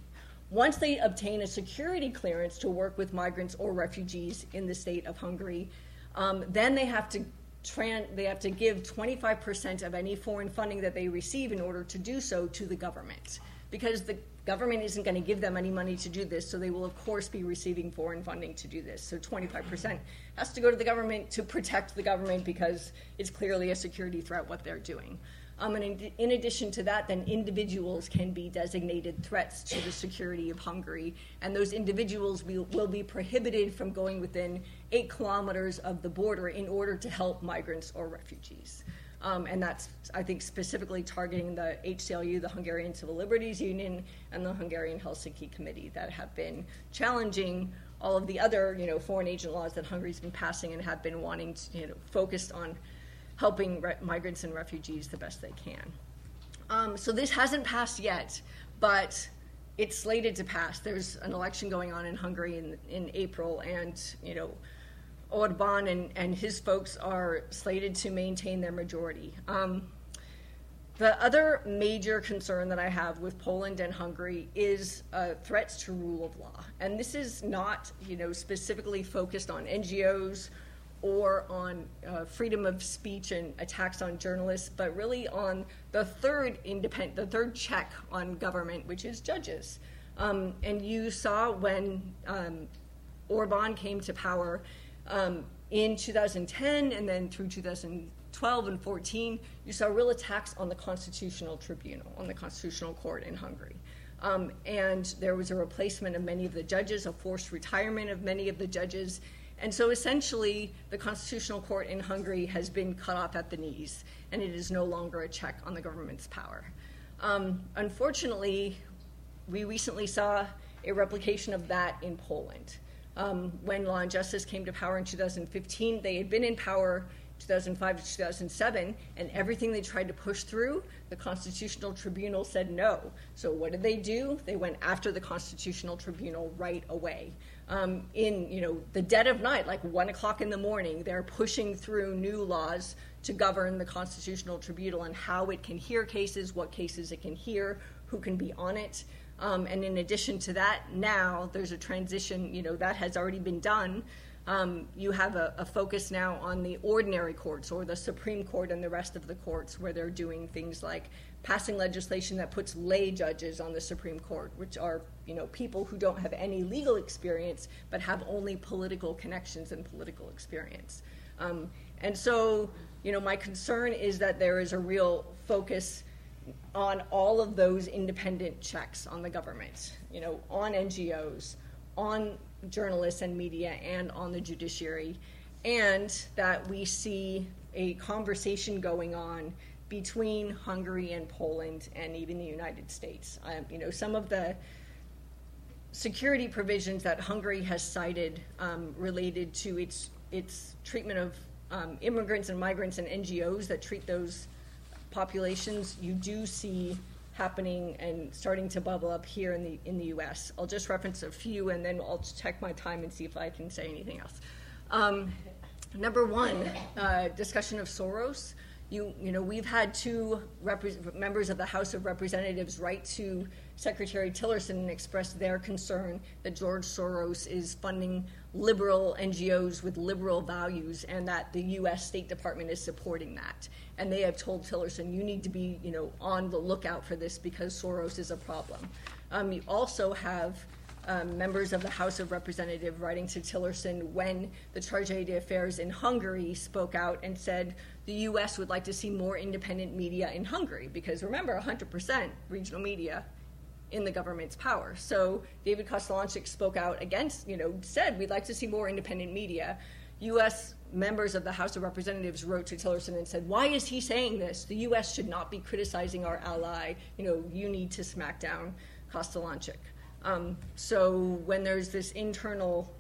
Once they obtain a security clearance to work with migrants or refugees in the state of Hungary, um, then they have to tran- they have to give 25% of any foreign funding that they receive in order to do so to the government because the government isn't going to give them any money to do this so they will of course be receiving foreign funding to do this. So 25% has to go to the government to protect the government because it's clearly a security threat what they're doing. Um, and in, in, addition to that, then individuals can be designated threats to the security of Hungary, and those individuals will, will be prohibited from going within eight kilometers of the border in order to help migrants or refugees. Um, and that's, I think, specifically targeting the HCLU, the Hungarian Civil Liberties Union, and the Hungarian Helsinki Committee that have been challenging all of the other, you know, foreign agent laws that Hungary's been passing and have been wanting to, you know, focused on helping re- migrants and refugees the best they can. Um, so this hasn't passed yet, but it's slated to pass. There's an election going on in Hungary in, in April, and you know, Orbán and, and his folks are slated to maintain their majority. Um, the other major concern that I have with Poland and Hungary is uh, threats to rule of law, and this is not, you know, specifically focused on NGOs or on uh, freedom of speech and attacks on journalists, but really on the third independent, the third check on government, which is judges. Um, and you saw when um, Orbán came to power um, in 2010 and then through 2012 and 14, you saw real attacks on the Constitutional Tribunal, on the Constitutional Court in Hungary. Um, and there was a replacement of many of the judges, a forced retirement of many of the judges, and so essentially, the Constitutional Court in Hungary has been cut off at the knees, and it is no longer a check on the government's power. Um, unfortunately, we recently saw a replication of that in Poland. Um, when Law and Justice came to power in 2015, they had been in power 2005 to 2007, and everything they tried to push through, the Constitutional Tribunal said no. So what did they do? They went after the Constitutional Tribunal right away. um, in you know the dead of night, like one o'clock in the morning, they're pushing through new laws to govern the Constitutional Tribunal and how it can hear cases, what cases it can hear, who can be on it. Um, and in addition to that, now there's a transition. You know that has already been done. Um, you have a, a, focus now on the ordinary courts or the Supreme Court and the rest of the courts, where they're doing things like passing legislation that puts lay judges on the Supreme Court, which are you know people who don't have any legal experience but have only political connections and political experience. Um, and so, you know, my concern is that there is a real focus on all of those independent checks on the government, you know, on NGOs, on journalists and media, and on the judiciary, and that we see a conversation going on between Hungary and Poland and even the United States. Um, you know, some of the security provisions that Hungary has cited um, related to its its treatment of um, immigrants and migrants and NGOs that treat those populations, you do see happening and starting to bubble up here in the in the U.S. I'll just reference a few, and then I'll check my time and see if I can say anything else. Um, number one, uh, discussion of Soros. You you know we've had two members of the House of Representatives write to Secretary Tillerson and express their concern that George Soros is funding liberal NGOs with liberal values, and that the U.S. State Department is supporting that. And they have told Tillerson, you need to be, you know, on the lookout for this because Soros is a problem. Um, you also have um, members of the House of Representatives writing to Tillerson when the Charge d'Affaires in Hungary spoke out and said the U.S. would like to see more independent media in Hungary because remember, 100% regional media in the government's power. So David Kostelancik spoke out against, you know, said we'd like to see more independent media. U.S. members of the House of Representatives wrote to Tillerson and said, "Why is he saying this? The U.S. should not be criticizing our ally. You know, you need to smack down Kostelancik." Um, so when there's this internal,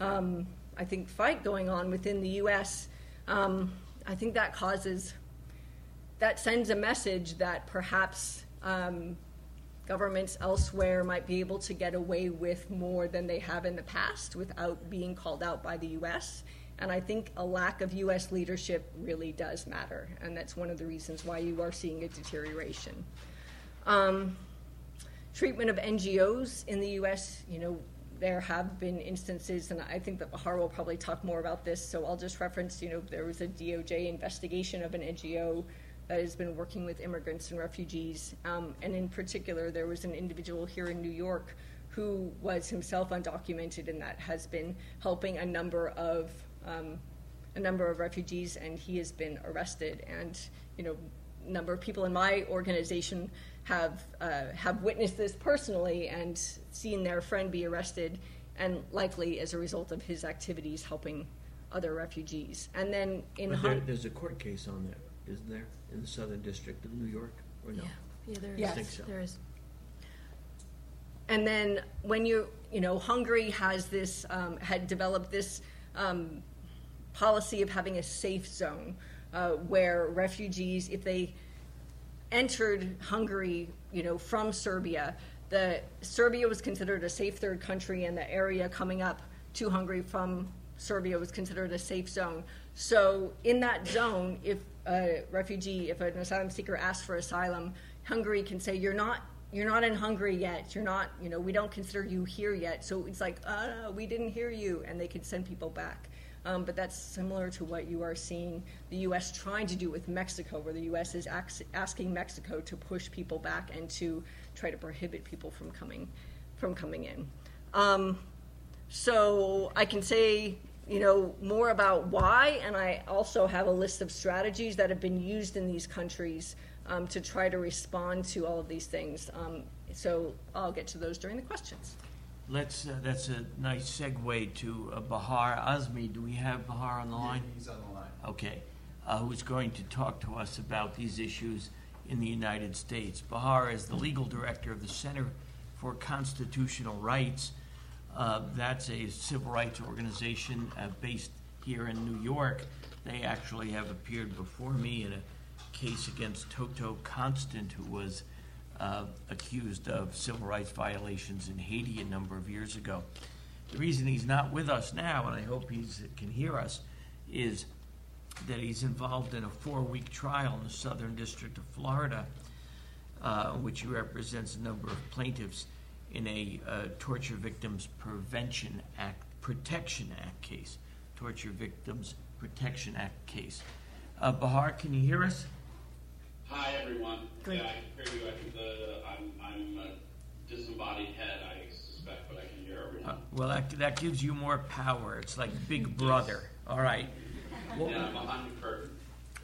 um, I think, fight going on within the U.S., um, I think that causes, that sends a message that perhaps um, governments elsewhere might be able to get away with more than they have in the past without being called out by the U.S. And I think a lack of U.S. leadership really does matter, and that's one of the reasons why you are seeing a deterioration. Um, treatment of NGOs in the U.S., you know, there have been instances, and I think that Baher will probably talk more about this, so I'll just reference, you know, there was a DOJ investigation of an NGO that has been working with immigrants and refugees. Um, and in particular, there was an individual here in New York who was himself undocumented and that has been helping a number of um, a number of refugees, and he has been arrested. And you know, number of people in my organization have uh, have witnessed this personally and seen their friend be arrested, and likely as a result of his activities helping other refugees. And then in But there, there's a court case on that, isn't there, in the Southern District of New York, or no? Yeah, yeah, there is. Yes. I think so. There is. And then when you, you know, Hungary has this, um, had developed this um, policy of having a safe zone uh, where refugees, if they entered Hungary, you know, from Serbia, the Serbia was considered a safe third country, and the area coming up to Hungary from Serbia was considered a safe zone. So in that zone, if a refugee, if an asylum seeker asks for asylum, Hungary can say, "You're not." You're not in Hungary yet. You're not, you know, we don't consider you here yet. So it's like, uh, we didn't hear you, and they can send people back. Um, but that's similar to what you are seeing the U.S. trying to do with Mexico, where the U.S. is ax- asking Mexico to push people back and to try to prohibit people from coming from coming in. Um, so I can say you know more about why, and I also have a list of strategies that have been used in these countries um, to try to respond to all of these things. Um, so I'll get to those during the questions. Let's, uh, that's a nice segue to uh, Baher Azmy. Do we have Baher on the line? He's on the line. Okay. Uh, who's going to talk to us about these issues in the United States. Baher is the legal director of the Center for Constitutional Rights. Uh, that's a civil rights organization uh, based here in New York. They actually have appeared before me in a case against Toto Constant, who was uh, accused of civil rights violations in Haiti a number of years ago. the reason he's not with us now, and I hope he can hear us, is that he's involved in a four-week trial in the Southern District of Florida, uh, which he represents a number of plaintiffs in a uh, Torture Victims Prevention Act, Protection Act case. Torture Victims Protection Act case. Uh, Baher, can you hear us? Hi, everyone. Great. Yeah, I can hear you. I can, uh, I'm, I'm a disembodied head, I suspect, but I can hear Uh, everyone. Well, that, that gives you more power. It's like Big Brother. All right. Well, Yeah, I'm behind the curtain.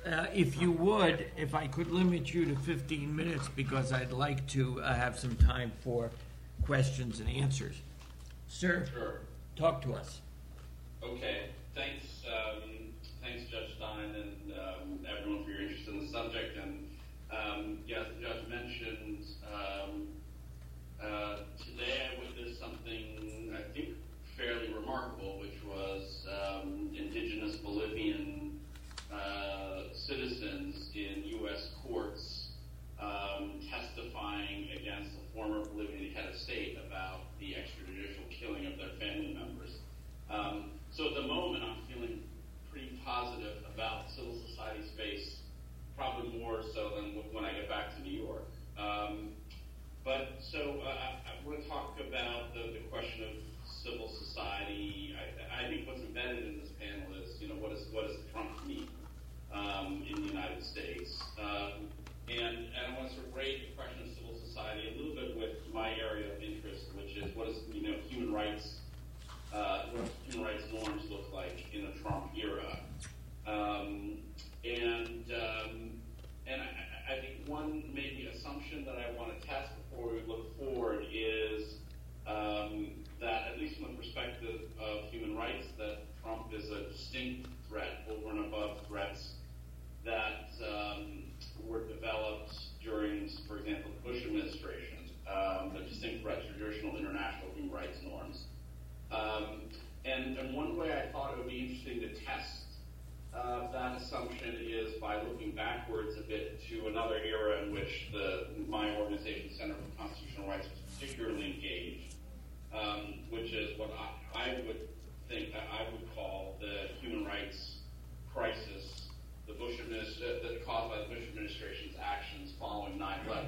Uh, If you would, if I could limit you to 15 minutes, because I'd like to uh, have some time for questions and answers. Sir, Sure. talk to us. Okay. Thanks, um, thanks, Judge Stein, and um, everyone for your interest in the subject. And um, yeah, as the judge mentioned, um, uh, today I witnessed something I think fairly remarkable, which was um, indigenous Bolivian uh, citizens in U.S. courts um, testifying against a former Bolivian head of state about the extrajudicial killing of their family members. Um, so at the moment, I'm feeling pretty positive about civil society space, probably more so than when I get back to New York. Um, but so uh, I, want to talk about the, the question of civil society. I, I think what's embedded in this panel is, you know, what, is, what does Trump mean um, in the United States? Um, and, and I want to sort of raise the question of civil society a little bit with my area of interest, which is what is, you know, human rights uh, what human rights norms look like in a Trump era. Um, and um, and I, I think one maybe assumption that I want to test before we look forward is um, that at least from the perspective of human rights, that Trump is a distinct threat over and above threats that um, were developed during, for example, the Bush administration, um, the distinct threat to traditional international human rights norms. Um, and, and one way I thought it would be interesting to test uh, that assumption is by looking backwards a bit to another era in which the my organization, Center for Constitutional Rights, was particularly engaged, um, which is what I, I would think that I would call the human rights crisis, the Bush administration that caused by the Bush administration's actions following 9/11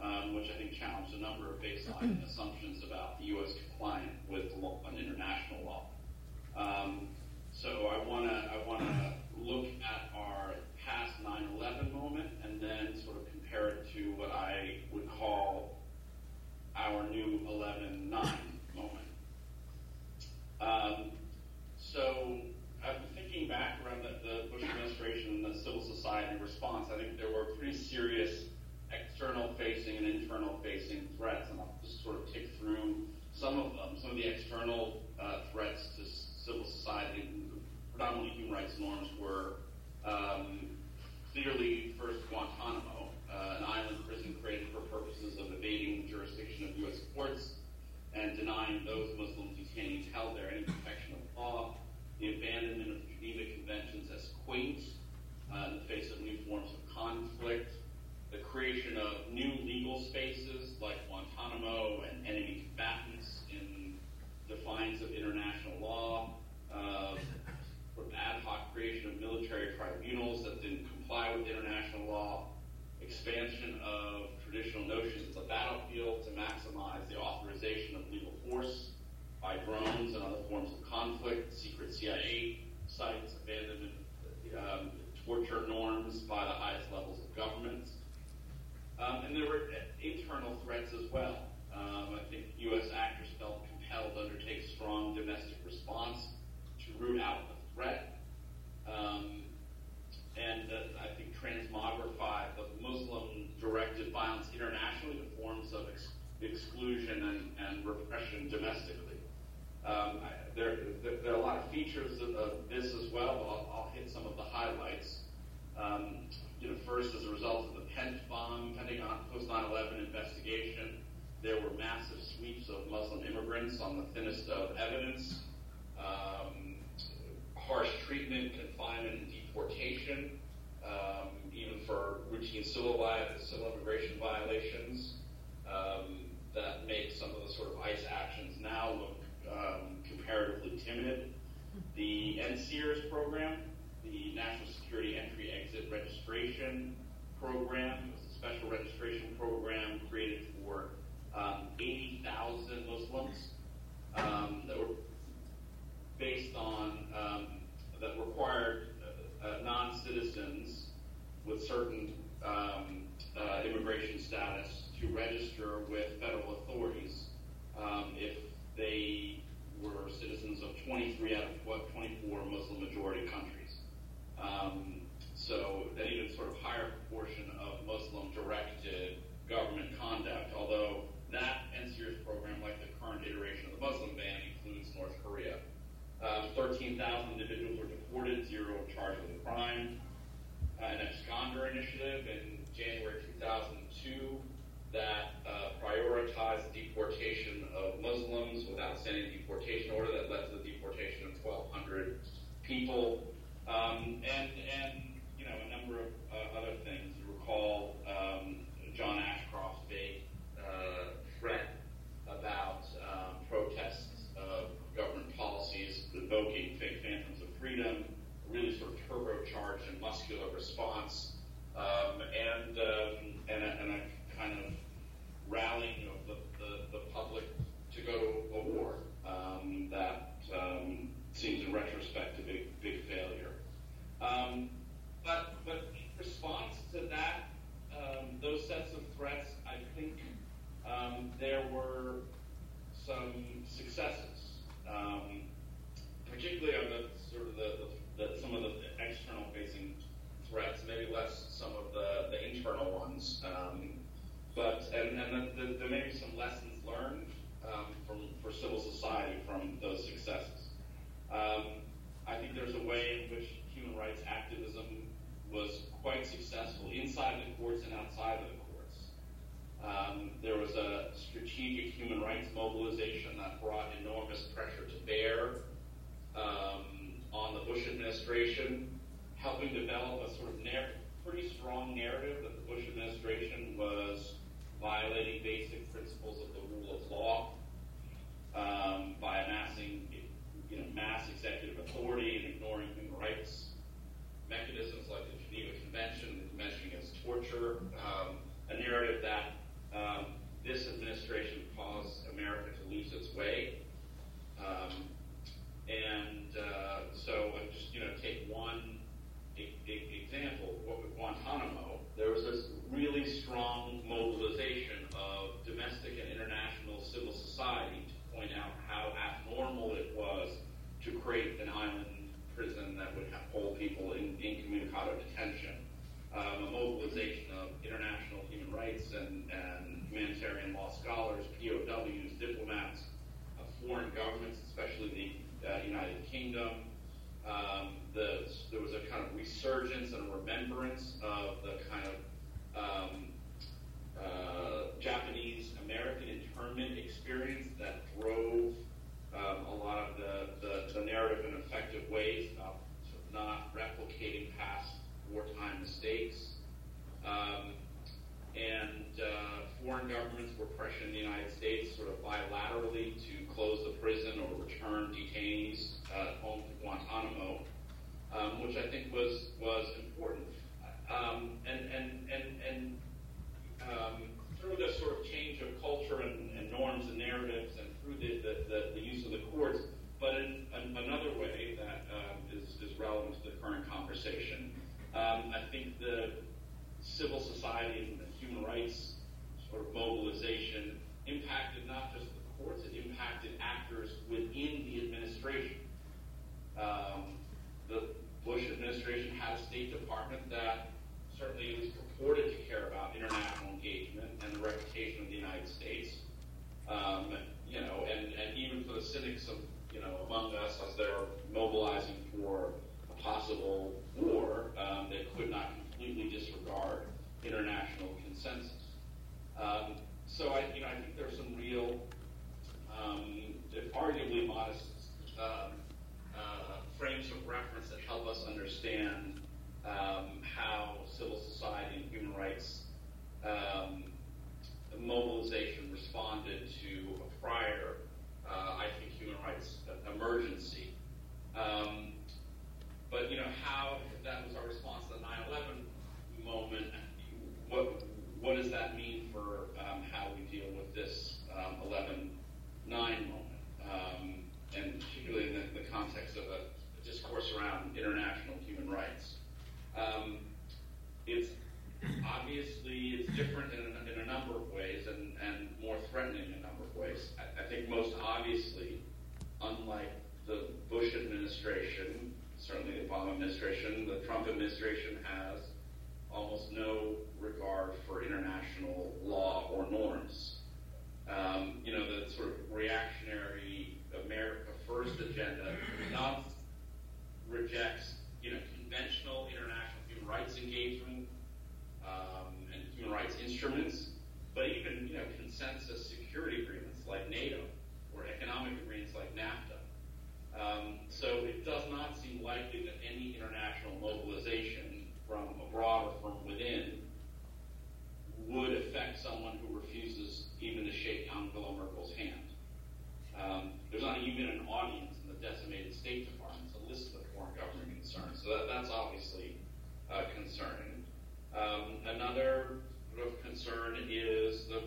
um, which I think challenged a number of baseline assumptions about the U.S. compliant with law, an international law. Um, so I want to I want to look at our past 9/11 moment and then sort of compare it to what I would call our new 11/9 moment. Um, so been thinking back around the, the Bush administration and the civil society response. I think there were pretty serious external facing and internal facing threats, and I'll just sort of tick through some of them. Some of the external uh, threats to civil society, predominantly human rights norms, were um, clearly first Guantanamo, uh, an island prison created for purposes of evading the jurisdiction of U.S. courts and denying those Muslim detainees held there any protection of law, the abandonment of the Geneva Conventions as quaint uh, in the face of new forms of conflict, the creation of new legal spaces like Guantanamo and enemy combatants in defiance of international law, uh, ad hoc creation of military tribunals that didn't comply with international law, expansion of traditional notions of the battlefield to maximize the authorization of lethal force by drones and other forms of conflict, secret CIA sites, abandonment, um, torture norms by the highest levels of government. Um, and there were internal threats as well. Um, I think U.S. actors felt compelled to undertake strong domestic response to root out the threat. Um, and uh, I think transmogrify the Muslim-directed violence internationally to forms of ex- exclusion and, and repression domestically. Um, I, there, there, there, are a lot of features of, of this as well. I'll, I'll, hit some of the highlights. Um, you know, first, as a result of the Pent bomb, Pentagon post 9/11 investigation, there were massive sweeps of Muslim immigrants on the thinnest of evidence, um, harsh treatment, confinement, and deportation, um, even for routine civil, civil immigration violations um, that make some of the sort of ICE actions now look um, comparatively timid. The NSEERS program, the National Security Entry Exit Registration Program, was a special registration program created for um, 80,000 Muslims um, that were based on um, that required uh, non-citizens with certain um, uh, immigration status to register with federal authorities um, if they were citizens of 23 out of what 24 Muslim majority countries. Um, so that even sort of higher proportion of Muslim directed government conduct, although that NSEERS program, like the current iteration of the Muslim ban, includes North Korea. Um, 13,000 individuals were deported, zero charged with a crime. Uh, an absconder initiative in January 2002 that uh, prioritized deportation of Muslims without sending a deportation order that led to the deportation of 1,200 people, um, and and you know a number of uh, other things. You recall um, John Ashcroft's vague uh, threat about um, protests of government policies invoking fake phantoms of freedom, really sort of turbocharged and muscular response, um, and um, and a, and a kind of rallying of the, the, the public to go to war um, that um, seems in retrospect a big, big failure. Um, but, but in response to that, um, those sets of threats, I think um, there were some successes, um, particularly on the sort of the, the, the some of the external facing threats, maybe less some of the, the internal ones. Um, but and, and the, the, there may be some lessons learned um, from for civil society from those successes. Um, I think there's a way in which human rights activism was quite successful inside the courts and outside of the courts. Um, there was a strategic human rights mobilization that brought enormous pressure to bear um, on the Bush administration, helping develop a sort of narr- pretty strong narrative that the Bush administration was violating basic principles of the rule of law um, by amassing you know, mass executive authority and ignoring human rights mechanisms like the Geneva Convention, the Convention Against Torture, um, a narrative that um, this administration caused America to lose its way. Um, and uh, so, uh, just you know, take one e- e- example. What with Guantanamo, there was this really strong mobilization of domestic and international civil society to point out how abnormal it was to create an island prison that would hold people in incommunicado detention. Um, a mobilization of international human rights and, and humanitarian law scholars, POWs, diplomats, uh, foreign governments, especially the uh, United Kingdom. Um, the, there was a kind of resurgence and a remembrance of the kind of um, uh, Japanese American internment experience that drove um, a lot of the, the, the, narrative in effective ways about sort of not replicating past wartime mistakes. Um, and uh, foreign governments were pressuring the United States sort of bilaterally to close the prison or return detainees uh, home to Guantanamo, um, which I think was was important. Um, and and and and um, through this sort of change of culture and, and norms and narratives, and through the, the, the, the use of the courts, but in, another way that um, is, is relevant to the current conversation, um, I think the civil society and the human rights sort of mobilization impacted not just the courts, it impacted actors within the administration. Um, the Bush administration had a State Department that certainly least purported to care about international engagement and the reputation of the United States. Um, you know, and, and even for the cynics of, you know, among us as they're mobilizing for a possible war, um, they could not completely disregard international consensus. Um, so I, you know, I think there's some real, um, arguably modest um, uh, frames of reference that help us understand um, how civil society and human rights um, mobilization responded to a prior, uh, I think, human rights emergency. Um, but, you know, how that was our response to the 9 11 moment, what, what does that mean for um, how we deal with this um, 11 9 moment? Um, and particularly in the, the context of a discourse around international human rights. Um, it's obviously it's different in, in a number of ways and, and more threatening in a number of ways. I, I think most obviously, unlike the Bush administration, certainly the Obama administration, the Trump administration has almost no regard for international law or norms. Um, you know, the sort of reactionary America First agenda, not rejects, you know, conventional international human rights engagement um, and human rights instruments, but even, you know, consensus security agreements like NATO or economic agreements like NAFTA. Um, so it does not seem likely that any international mobilization from abroad or from within would affect someone who refuses even to shake Angela Merkel's hand. Um, there's not even an audience in the decimated State Department this is a foreign government concern. So that, that's obviously uh, concerning. Um, another sort of concern is the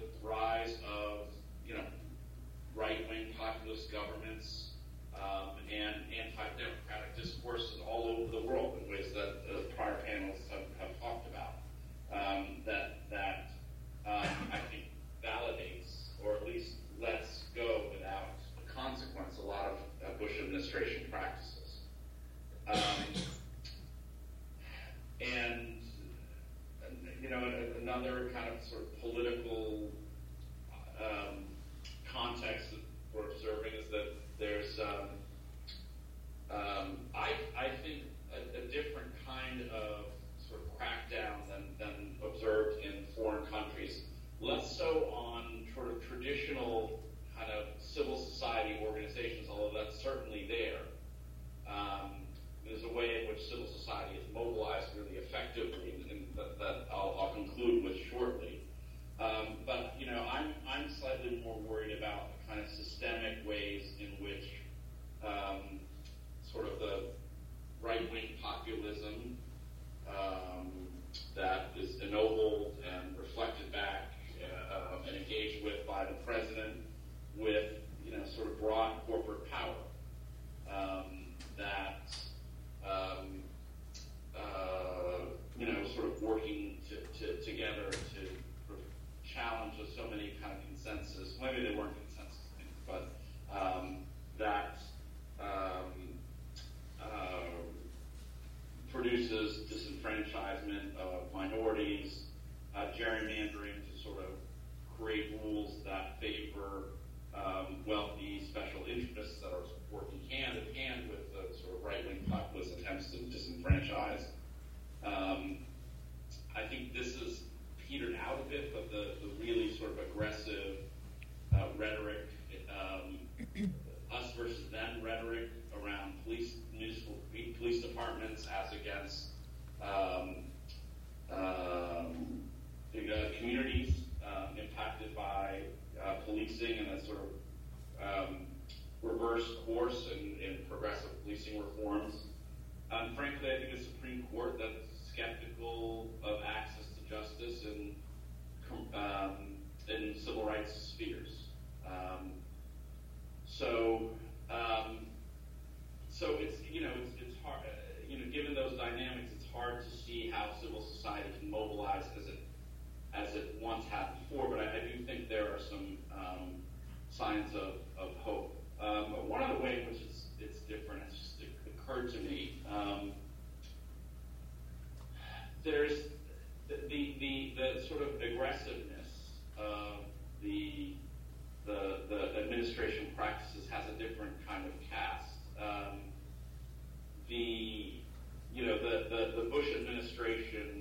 different kind of cast. Um, the you know the, the the Bush administration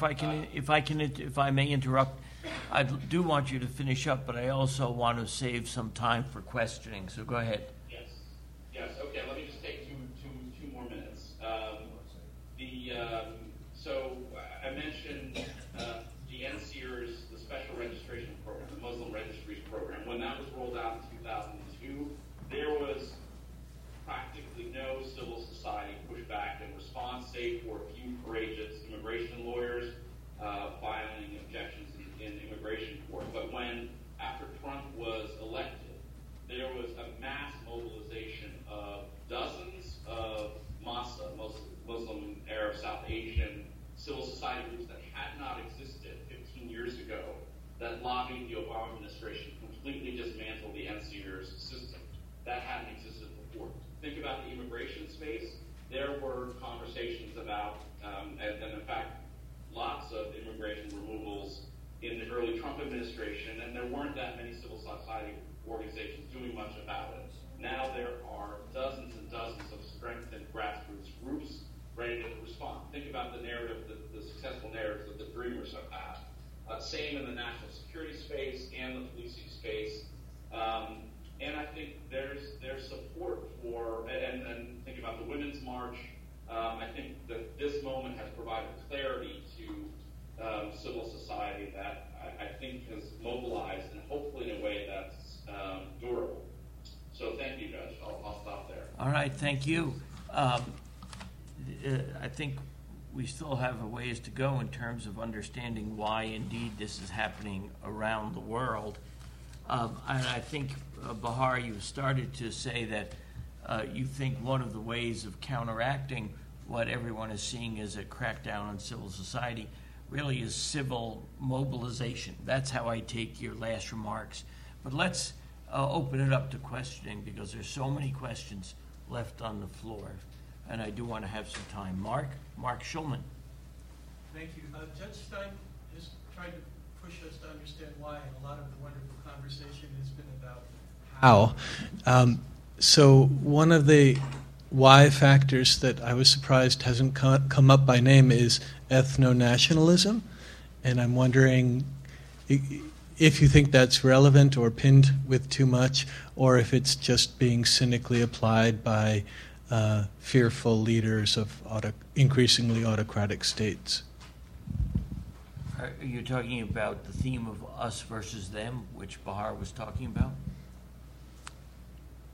if I can, if I can, if I may interrupt, I do want you to finish up, but I also want to save some time for questioning. So go ahead. Yes. Yes. Okay. Let me just take two, two, two more minutes. Um, the um, so I mentioned uh, the NSEERS, the Special Registration Program, the Muslim Registries Program. When that was rolled out in 2002, there was practically no civil society pushback in response, save for immigration lawyers uh, filing objections in, in immigration court. But when, after Trump was elected, there was a mass mobilization of dozens of MASA, Muslim, Arab, South Asian civil society groups that had not existed 15 years ago that lobbied the Obama administration completely dismantle the NSEERS system. That hadn't existed before. Think about the immigration space. There were conversations about, um, and, and in fact, lots of immigration removals in the early Trump administration, and there weren't that many civil society organizations doing much about it. Now there are dozens and dozens of strengthened grassroots groups ready to respond. Think about the narrative, the, the successful narratives that the Dreamers have had. Uh, same in the national security space and the policing space. Um, and I think there's there's support for, and, and think about the Women's March. Um, I think that this moment has provided clarity to um, civil society that I, I, think has mobilized, and hopefully in a way that's um, durable. So thank you, Judge. I'll, I'll stop there. All right, thank you. Um, uh, I think we still have a ways to go in terms of understanding why indeed this is happening around the world. Um, and I think, uh, Baher, you started to say that uh, you think one of the ways of counteracting what everyone is seeing as a crackdown on civil society really is civil mobilization. That's how I take your last remarks. But let's uh, open it up to questioning because there's so many questions left on the floor and I do want to have some time. Mark, Mark Schulman. Thank you. Uh, Judge Stein has tried to push us to understand why, and a lot of the wonderful conversation has been about how. Um, so one of the why factors that I was surprised hasn't come up by name is ethno nationalism, and I'm wondering if you think that's relevant or pinned with too much, or if it's just being cynically applied by uh, fearful leaders of auto- increasingly autocratic states. Are you talking about the theme of us versus them, which Baher was talking about?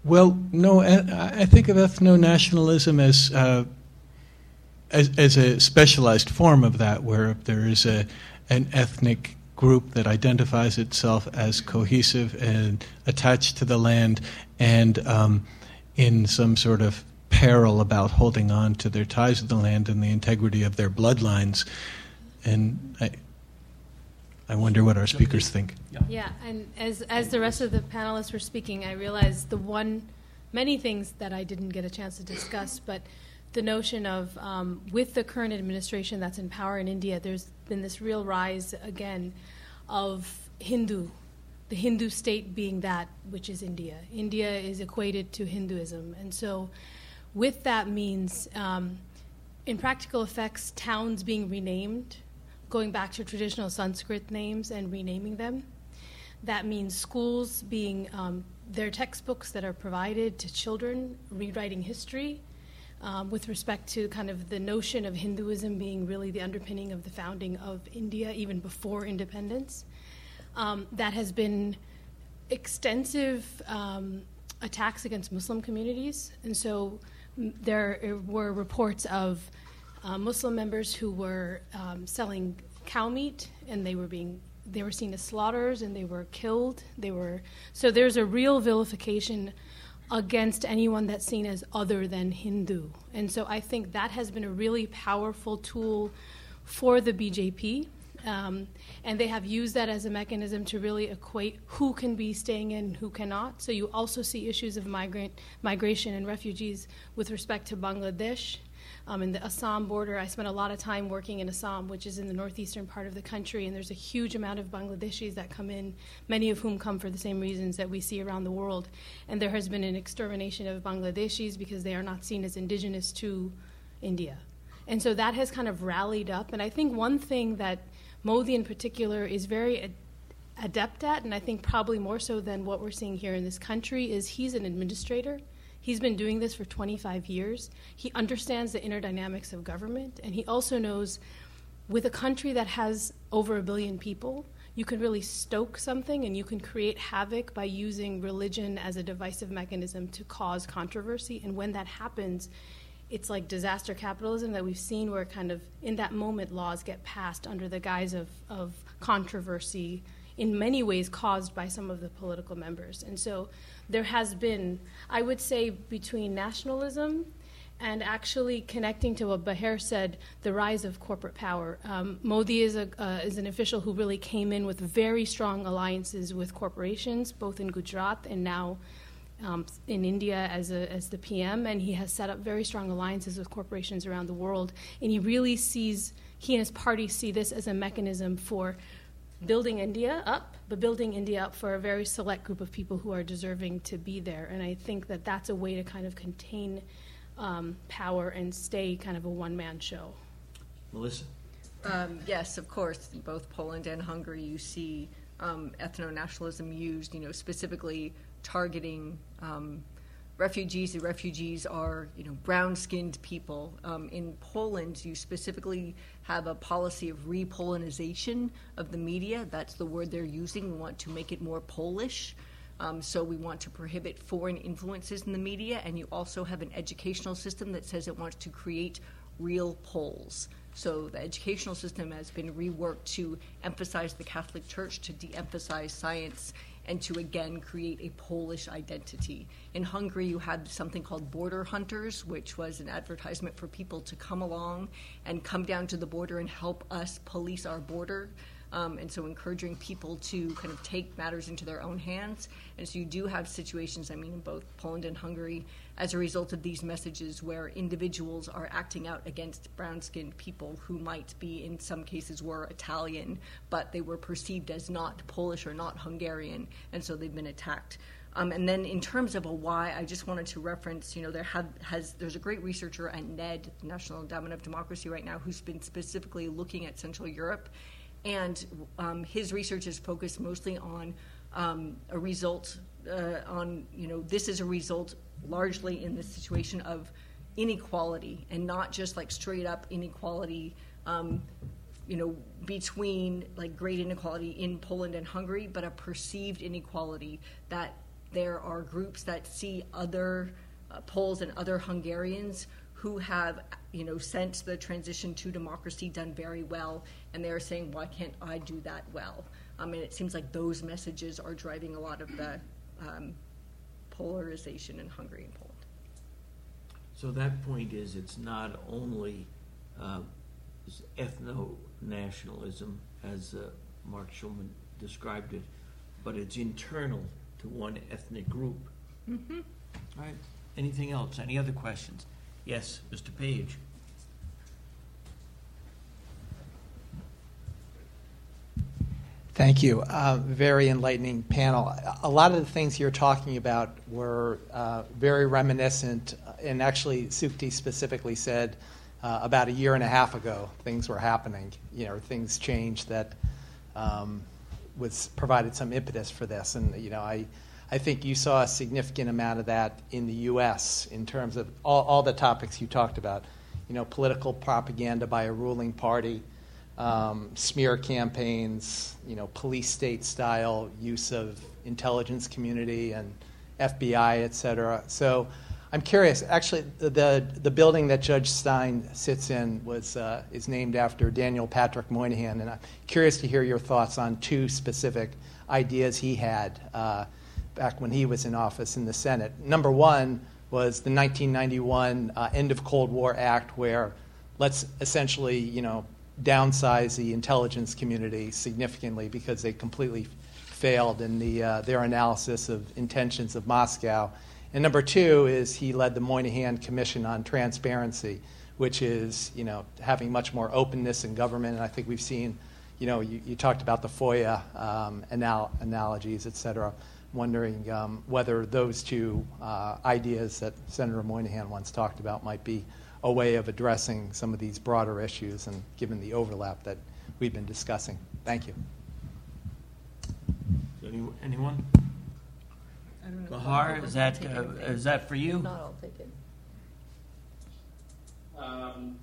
Well, no, I think of ethno nationalism as, uh, as, as a specialized form of that, where there is a an ethnic group that identifies itself as cohesive and attached to the land, and um, in some sort of peril about holding on to their ties to the land and the integrity of their bloodlines. And I, I wonder what our speakers think. Yeah. yeah, and as, as the rest of the panelists were speaking, I realized the one, many things that I didn't get a chance to discuss, but the notion of, um, with the current administration that's in power in India, there's been this real rise again of Hindu, the Hindu state being that which is India. India is equated to Hinduism. And so with that means, um, in practical effects, towns being renamed, going back to traditional Sanskrit names and renaming them That means schools being um, their textbooks that are provided to children, rewriting history, um, with respect to kind of the notion of Hinduism being really the underpinning of the founding of India, even before independence. Um, that has been extensive um, attacks against Muslim communities, and so there were reports of uh, Muslim members who were um, selling cow meat, and they were being they were seen as slaughters, and they were killed. They were so there's a real vilification against anyone that's seen as other than Hindu, and so I think that has been a really powerful tool for the BJP. Um, and they have used that as a mechanism to really equate who can be staying in and who cannot. So you also see issues of migrant migration and refugees with respect to Bangladesh. Um, in the Assam border, I spent a lot of time working in Assam, which is in the northeastern part of the country, and there's a huge amount of Bangladeshis that come in, many of whom come for the same reasons that we see around the world. And there has been an extermination of Bangladeshis because they are not seen as indigenous to India. And so that has kind of rallied up. And I think one thing that Modi in particular is very ad- adept at, and I think probably more so than what we're seeing here in this country, is he's an administrator. He's been doing this for 25 years. He understands the inner dynamics of government, and he also knows with a country that has over a billion people, you can really stoke something and you can create havoc by using religion as a divisive mechanism to cause controversy. And when that happens, it's like disaster capitalism that we've seen where kind of in that moment laws get passed under the guise of, of controversy in many ways caused by some of the political members. And so there has been, I would say, between nationalism and actually connecting to what Baher said, the rise of corporate power. Um, Modi is, a, uh, is an official who really came in with very strong alliances with corporations, both in Gujarat and now um, in India as, a, as the PM, and he has set up very strong alliances with corporations around the world. And he really sees, he and his party see this as a mechanism for building India up, but building India up for a very select group of people who are deserving to be there. And I think that that's a way to kind of contain um, power and stay kind of a one man show. Melissa? Um, yes, of course. In both Poland and Hungary, you see um, ethno nationalism used, you know, specifically targeting um, refugees. The refugees are, you know, brown-skinned people. Um, in Poland, you specifically have a policy of repolonization of the media. That's the word they're using. We want to make it more Polish. Um, so we want to prohibit foreign influences in the media, and you also have an educational system that says it wants to create real Poles. So the educational system has been reworked to emphasize the Catholic Church, to de-emphasize science, and to again create a Polish identity. In Hungary, you had something called Border Hunters, which was an advertisement for people to come along and come down to the border and help us police our border. Um, and so encouraging people to kind of take matters into their own hands. And so you do have situations, I mean, in both Poland and Hungary, as a result of these messages, where individuals are acting out against brown skinned people who might be, in some cases, were Italian, but they were perceived as not Polish or not Hungarian, and so they've been attacked. Um, and then in terms of a why, I just wanted to reference, you know, there have, has there's a great researcher at NED, National Endowment of Democracy, right now, who's been specifically looking at Central Europe, and um, his research is focused mostly on um, a result uh, on, you know, this is a result largely in the situation of inequality and not just like straight up inequality. Um, you know, between like great inequality in Poland and Hungary, but a perceived inequality that there are groups that see other uh, Poles and other Hungarians who have, you know, since the transition to democracy done very well, and they're saying, why can't I do that well? Um, and it seems like those messages are driving a lot of the um, polarization in Hungary and Poland. So that point is, it's not only uh, ethno-nationalism, as uh, Mark Schulman described it, but it's internal to one ethnic group. All right. Anything else? Any other questions? Yes, Mr. Page. Thank you. Uh, very enlightening panel. A lot of the things you're talking about were uh, very reminiscent, and actually, Sukti specifically said uh, about a year and a half ago things were happening. You know, things changed that um, was provided some impetus for this. And you know, I, I think you saw a significant amount of that in the U.S. in terms of all, all the topics you talked about. You know, political propaganda by a ruling party, um, smear campaigns, you know, police state style use of intelligence community and FBI, et cetera. So I'm curious. Actually, the the building that Judge Stein sits in was uh, is named after Daniel Patrick Moynihan, and I'm curious to hear your thoughts on two specific ideas he had uh, back when he was in office in the Senate. Number one was the 1991 uh, End of Cold War Act, where let's essentially, you know, downsize the intelligence community significantly because they completely failed in the, uh, their analysis of intentions of Moscow and number two is he led the Moynihan Commission on Transparency, which is, you know, having much more openness in government. And I think we've seen, you know, you, you talked about the FOIA um, anal- analogies, et cetera. Wondering um, whether those two uh, ideas that Senator Moynihan once talked about might be a way of addressing some of these broader issues and given the overlap that we've been discussing. Thank you. Anyone? I. Baher, is that, uh, is that for you? If Not, I'll take it. Um,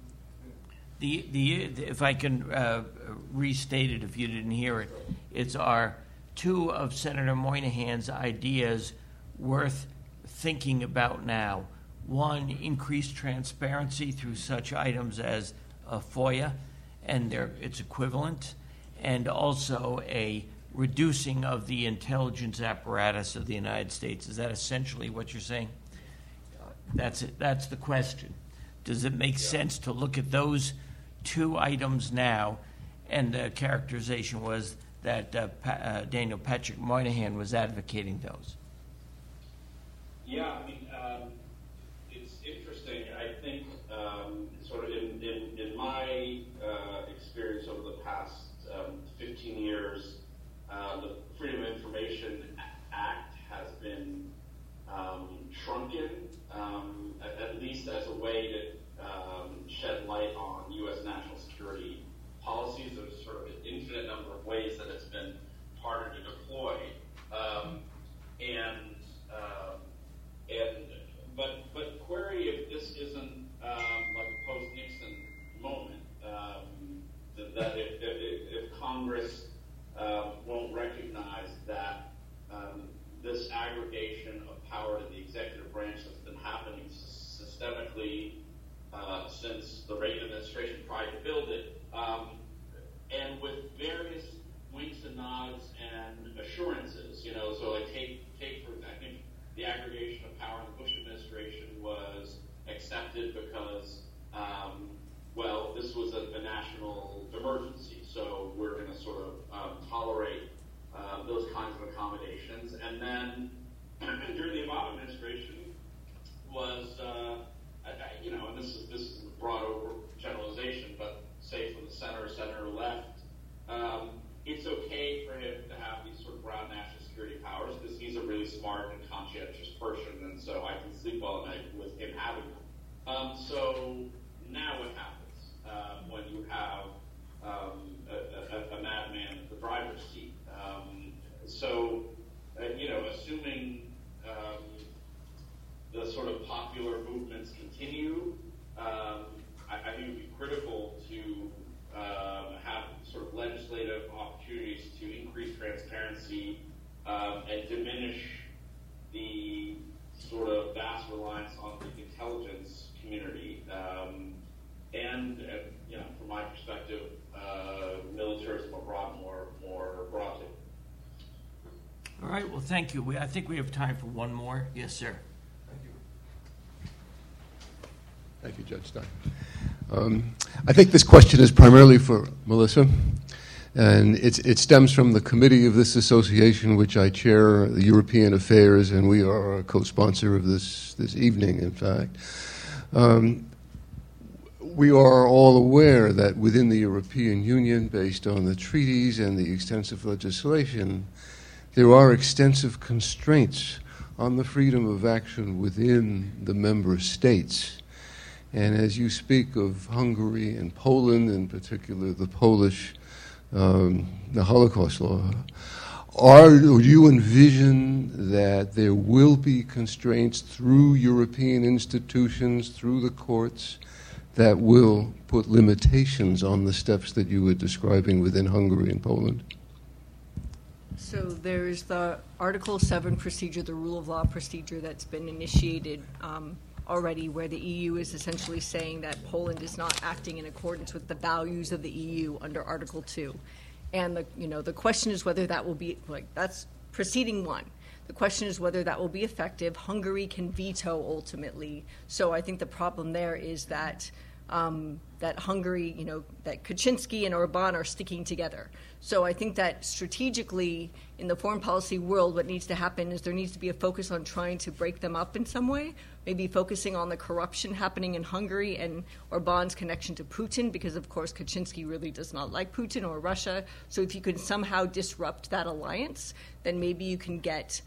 The, the, if I can uh, restate it if you didn't hear it, it's our two of Senator Moynihan's ideas worth thinking about now. One, increased transparency through such items as a FOIA and their, its equivalent, and also a reducing of the intelligence apparatus of the United States. Is that essentially what you're saying? That's it. That's the question. Does it make sense to look at those two items now? And the characterization was that uh, pa- uh, Daniel Patrick Moynihan was advocating those. Yeah, I mean, um, it's interesting. I think, um, sort of in, in, in my uh, experience over the past um, 15 years, uh, the Freedom of Information Act has been um, shrunken, um, at, at least as a way to um, shed light on U.S. national security policies. There's sort of an infinite number of ways that it's been harder to deploy. Um, and um, and but but query if this isn't um, like a post Nixon moment um, that, if, if, if Congress uh, won't recognize that um, this aggregation of power to the executive branch that's been happening systemically uh, since the Reagan administration tried to build it, um, and with various winks and nods and assurances, you know. So like take take for I think the aggregation of power in the Bush administration was accepted because um, well this was a, a national emergency, so we're going to sort of um, tolerate uh, those kinds of accommodations, and then during the Obama administration was. Uh, I, you know, and this is this is a broad over generalization, but say from the center, center left, um, it's okay for him to have these sort of broad national security powers because he's a really smart and conscientious person, and so I can sleep well at night with him having them. Um, so now what happens uh, when you have um, a, a, a madman at the driver's seat? Um, so, uh, you know, assuming um, the sort of popular movements continue, um, I, I think it would be critical to um, have sort of legislative opportunities to increase transparency um, and diminish the sort of vast reliance on the intelligence community. Um, and, uh, you know, from my perspective, uh, militarism abroad more, more broadly. All right, well, thank you. We, I think we have time for one more. Yes, sir. Thank you, Judge Stein. Um, I think this question is primarily for Melissa, and it stems from the committee of this association, which I chair, the European Affairs, and we are a co-sponsor of this this evening. In fact, um, we are all aware that within the European Union, based on the treaties and the extensive legislation, there are extensive constraints on the freedom of action within the member states. And as you speak of Hungary and Poland, in particular the Polish um, the Holocaust law. Are, do you envision that there will be constraints through European institutions, through the courts, that will put limitations on the steps that you were describing within Hungary and Poland? So there's the Article 7 procedure, the rule of law procedure that's been initiated um, already, where the EU is essentially saying that Poland is not acting in accordance with the values of the EU under Article 2. And the, you know, the question is whether that will be, like, that's proceeding one. The question is whether that will be effective. Hungary can veto ultimately. So I think the problem there is that um, that Hungary, you know, that Kaczynski and Orbán are sticking together. So I think that strategically in the foreign policy world, what needs to happen is there needs to be a focus on trying to break them up in some way, maybe focusing on the corruption happening in Hungary and Orbán's connection to Putin, because of course Kaczynski really does not like Putin or Russia. So if you can somehow disrupt that alliance, then maybe you can get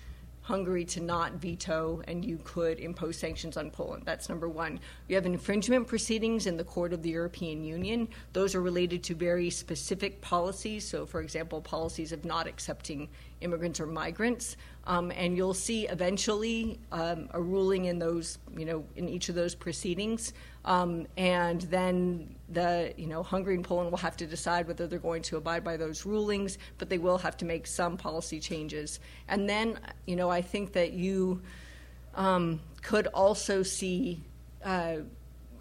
Hungary to not veto and you could impose sanctions on Poland. That's number one. You have infringement proceedings in the Court of the European Union. Those are related to very specific policies. So, for example, policies of not accepting immigrants or migrants. Um, and you'll see eventually um, a ruling in those, you know, in each of those proceedings. Um, and then the, you know, Hungary and Poland will have to decide whether they're going to abide by those rulings, but they will have to make some policy changes. And then, you know, I think that you um, could also see. Uh,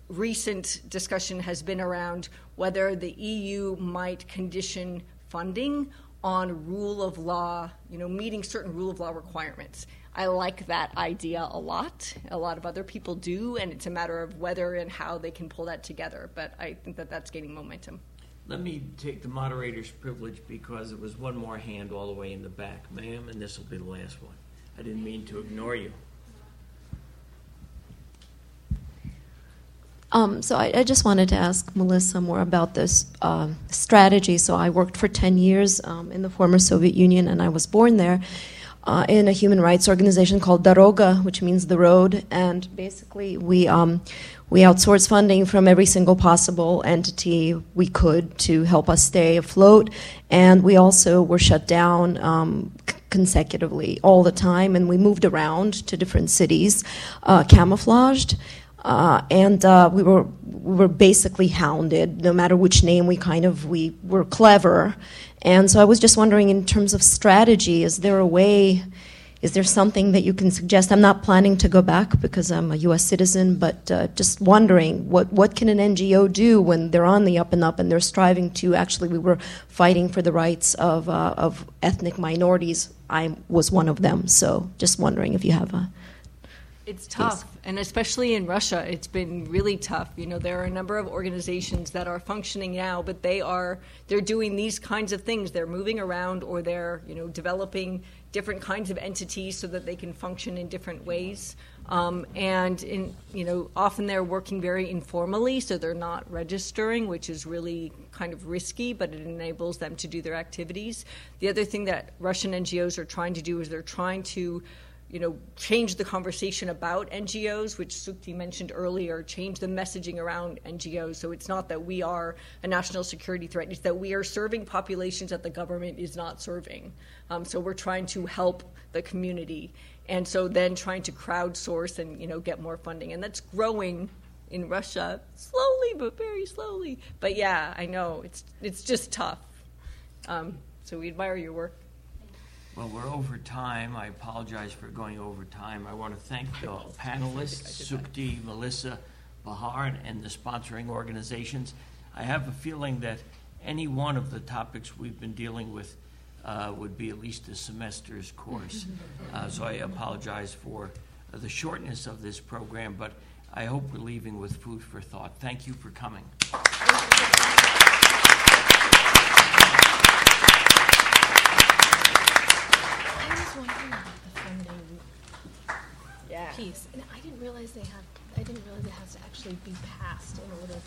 recent discussion has been around whether the EU might condition funding on rule of law, you know, meeting certain rule of law requirements. I like that idea a lot. A lot of other people do, and it's a matter of whether and how they can pull that together. But I think that that's gaining momentum. Let me take the moderator's privilege because it was one more hand all the way in the back, ma'am, and this will be the last one. I didn't mean to ignore you. Um, so I, I, just wanted to ask Melissa more about this uh, strategy. So I worked for 10 years um, in the former Soviet Union, and I was born there uh, in a human rights organization called Daroga, which means the road. And basically, we um, we outsourced funding from every single possible entity we could to help us stay afloat. And we also were shut down um, consecutively all the time, and we moved around to different cities, uh, camouflaged. Uh, and uh, we were we were basically hounded. No matter which name we kind of we were clever, and so I was just wondering, in terms of strategy, is there a way? Is there something that you can suggest? I'm not planning to go back because I'm a U.S. citizen, but uh, just wondering what what can an NGO do when they're on the up and up and they're striving to actually we were fighting for the rights of uh, of ethnic minorities. I was one of them, so just wondering if you have a it's tough. And especially in Russia, it's been really tough. You know, there are a number of organizations that are functioning now, but they are they're doing these kinds of things. They're moving around, or they're you know developing different kinds of entities so that they can function in different ways. Um, and in you know, often they're working very informally, so they're not registering, which is really kind of risky, but it enables them to do their activities. The other thing that Russian NGOs are trying to do is they're trying to you know, change the conversation about NGOs, which Sukti mentioned earlier, change the messaging around NGOs. So it's not that we are a national security threat, it's that we are serving populations that the government is not serving. Um, so we're trying to help the community. And so then trying to crowdsource and, you know, get more funding. And that's growing in Russia slowly, but very slowly. But yeah, I know, it's, it's just tough. Um, so we admire your work. Well, we're over time. I apologize for going over time. I want to thank the panelists, Sukti, Melissa, Baher, and the sponsoring organizations. I have a feeling that any one of the topics we've been dealing with uh, would be at least a semester's course. Uh, so I apologize for the shortness of this program, but I hope we're leaving with food for thought. Thank you for coming. Piece. And I didn't realize they have. I didn't realize it has to actually be passed in order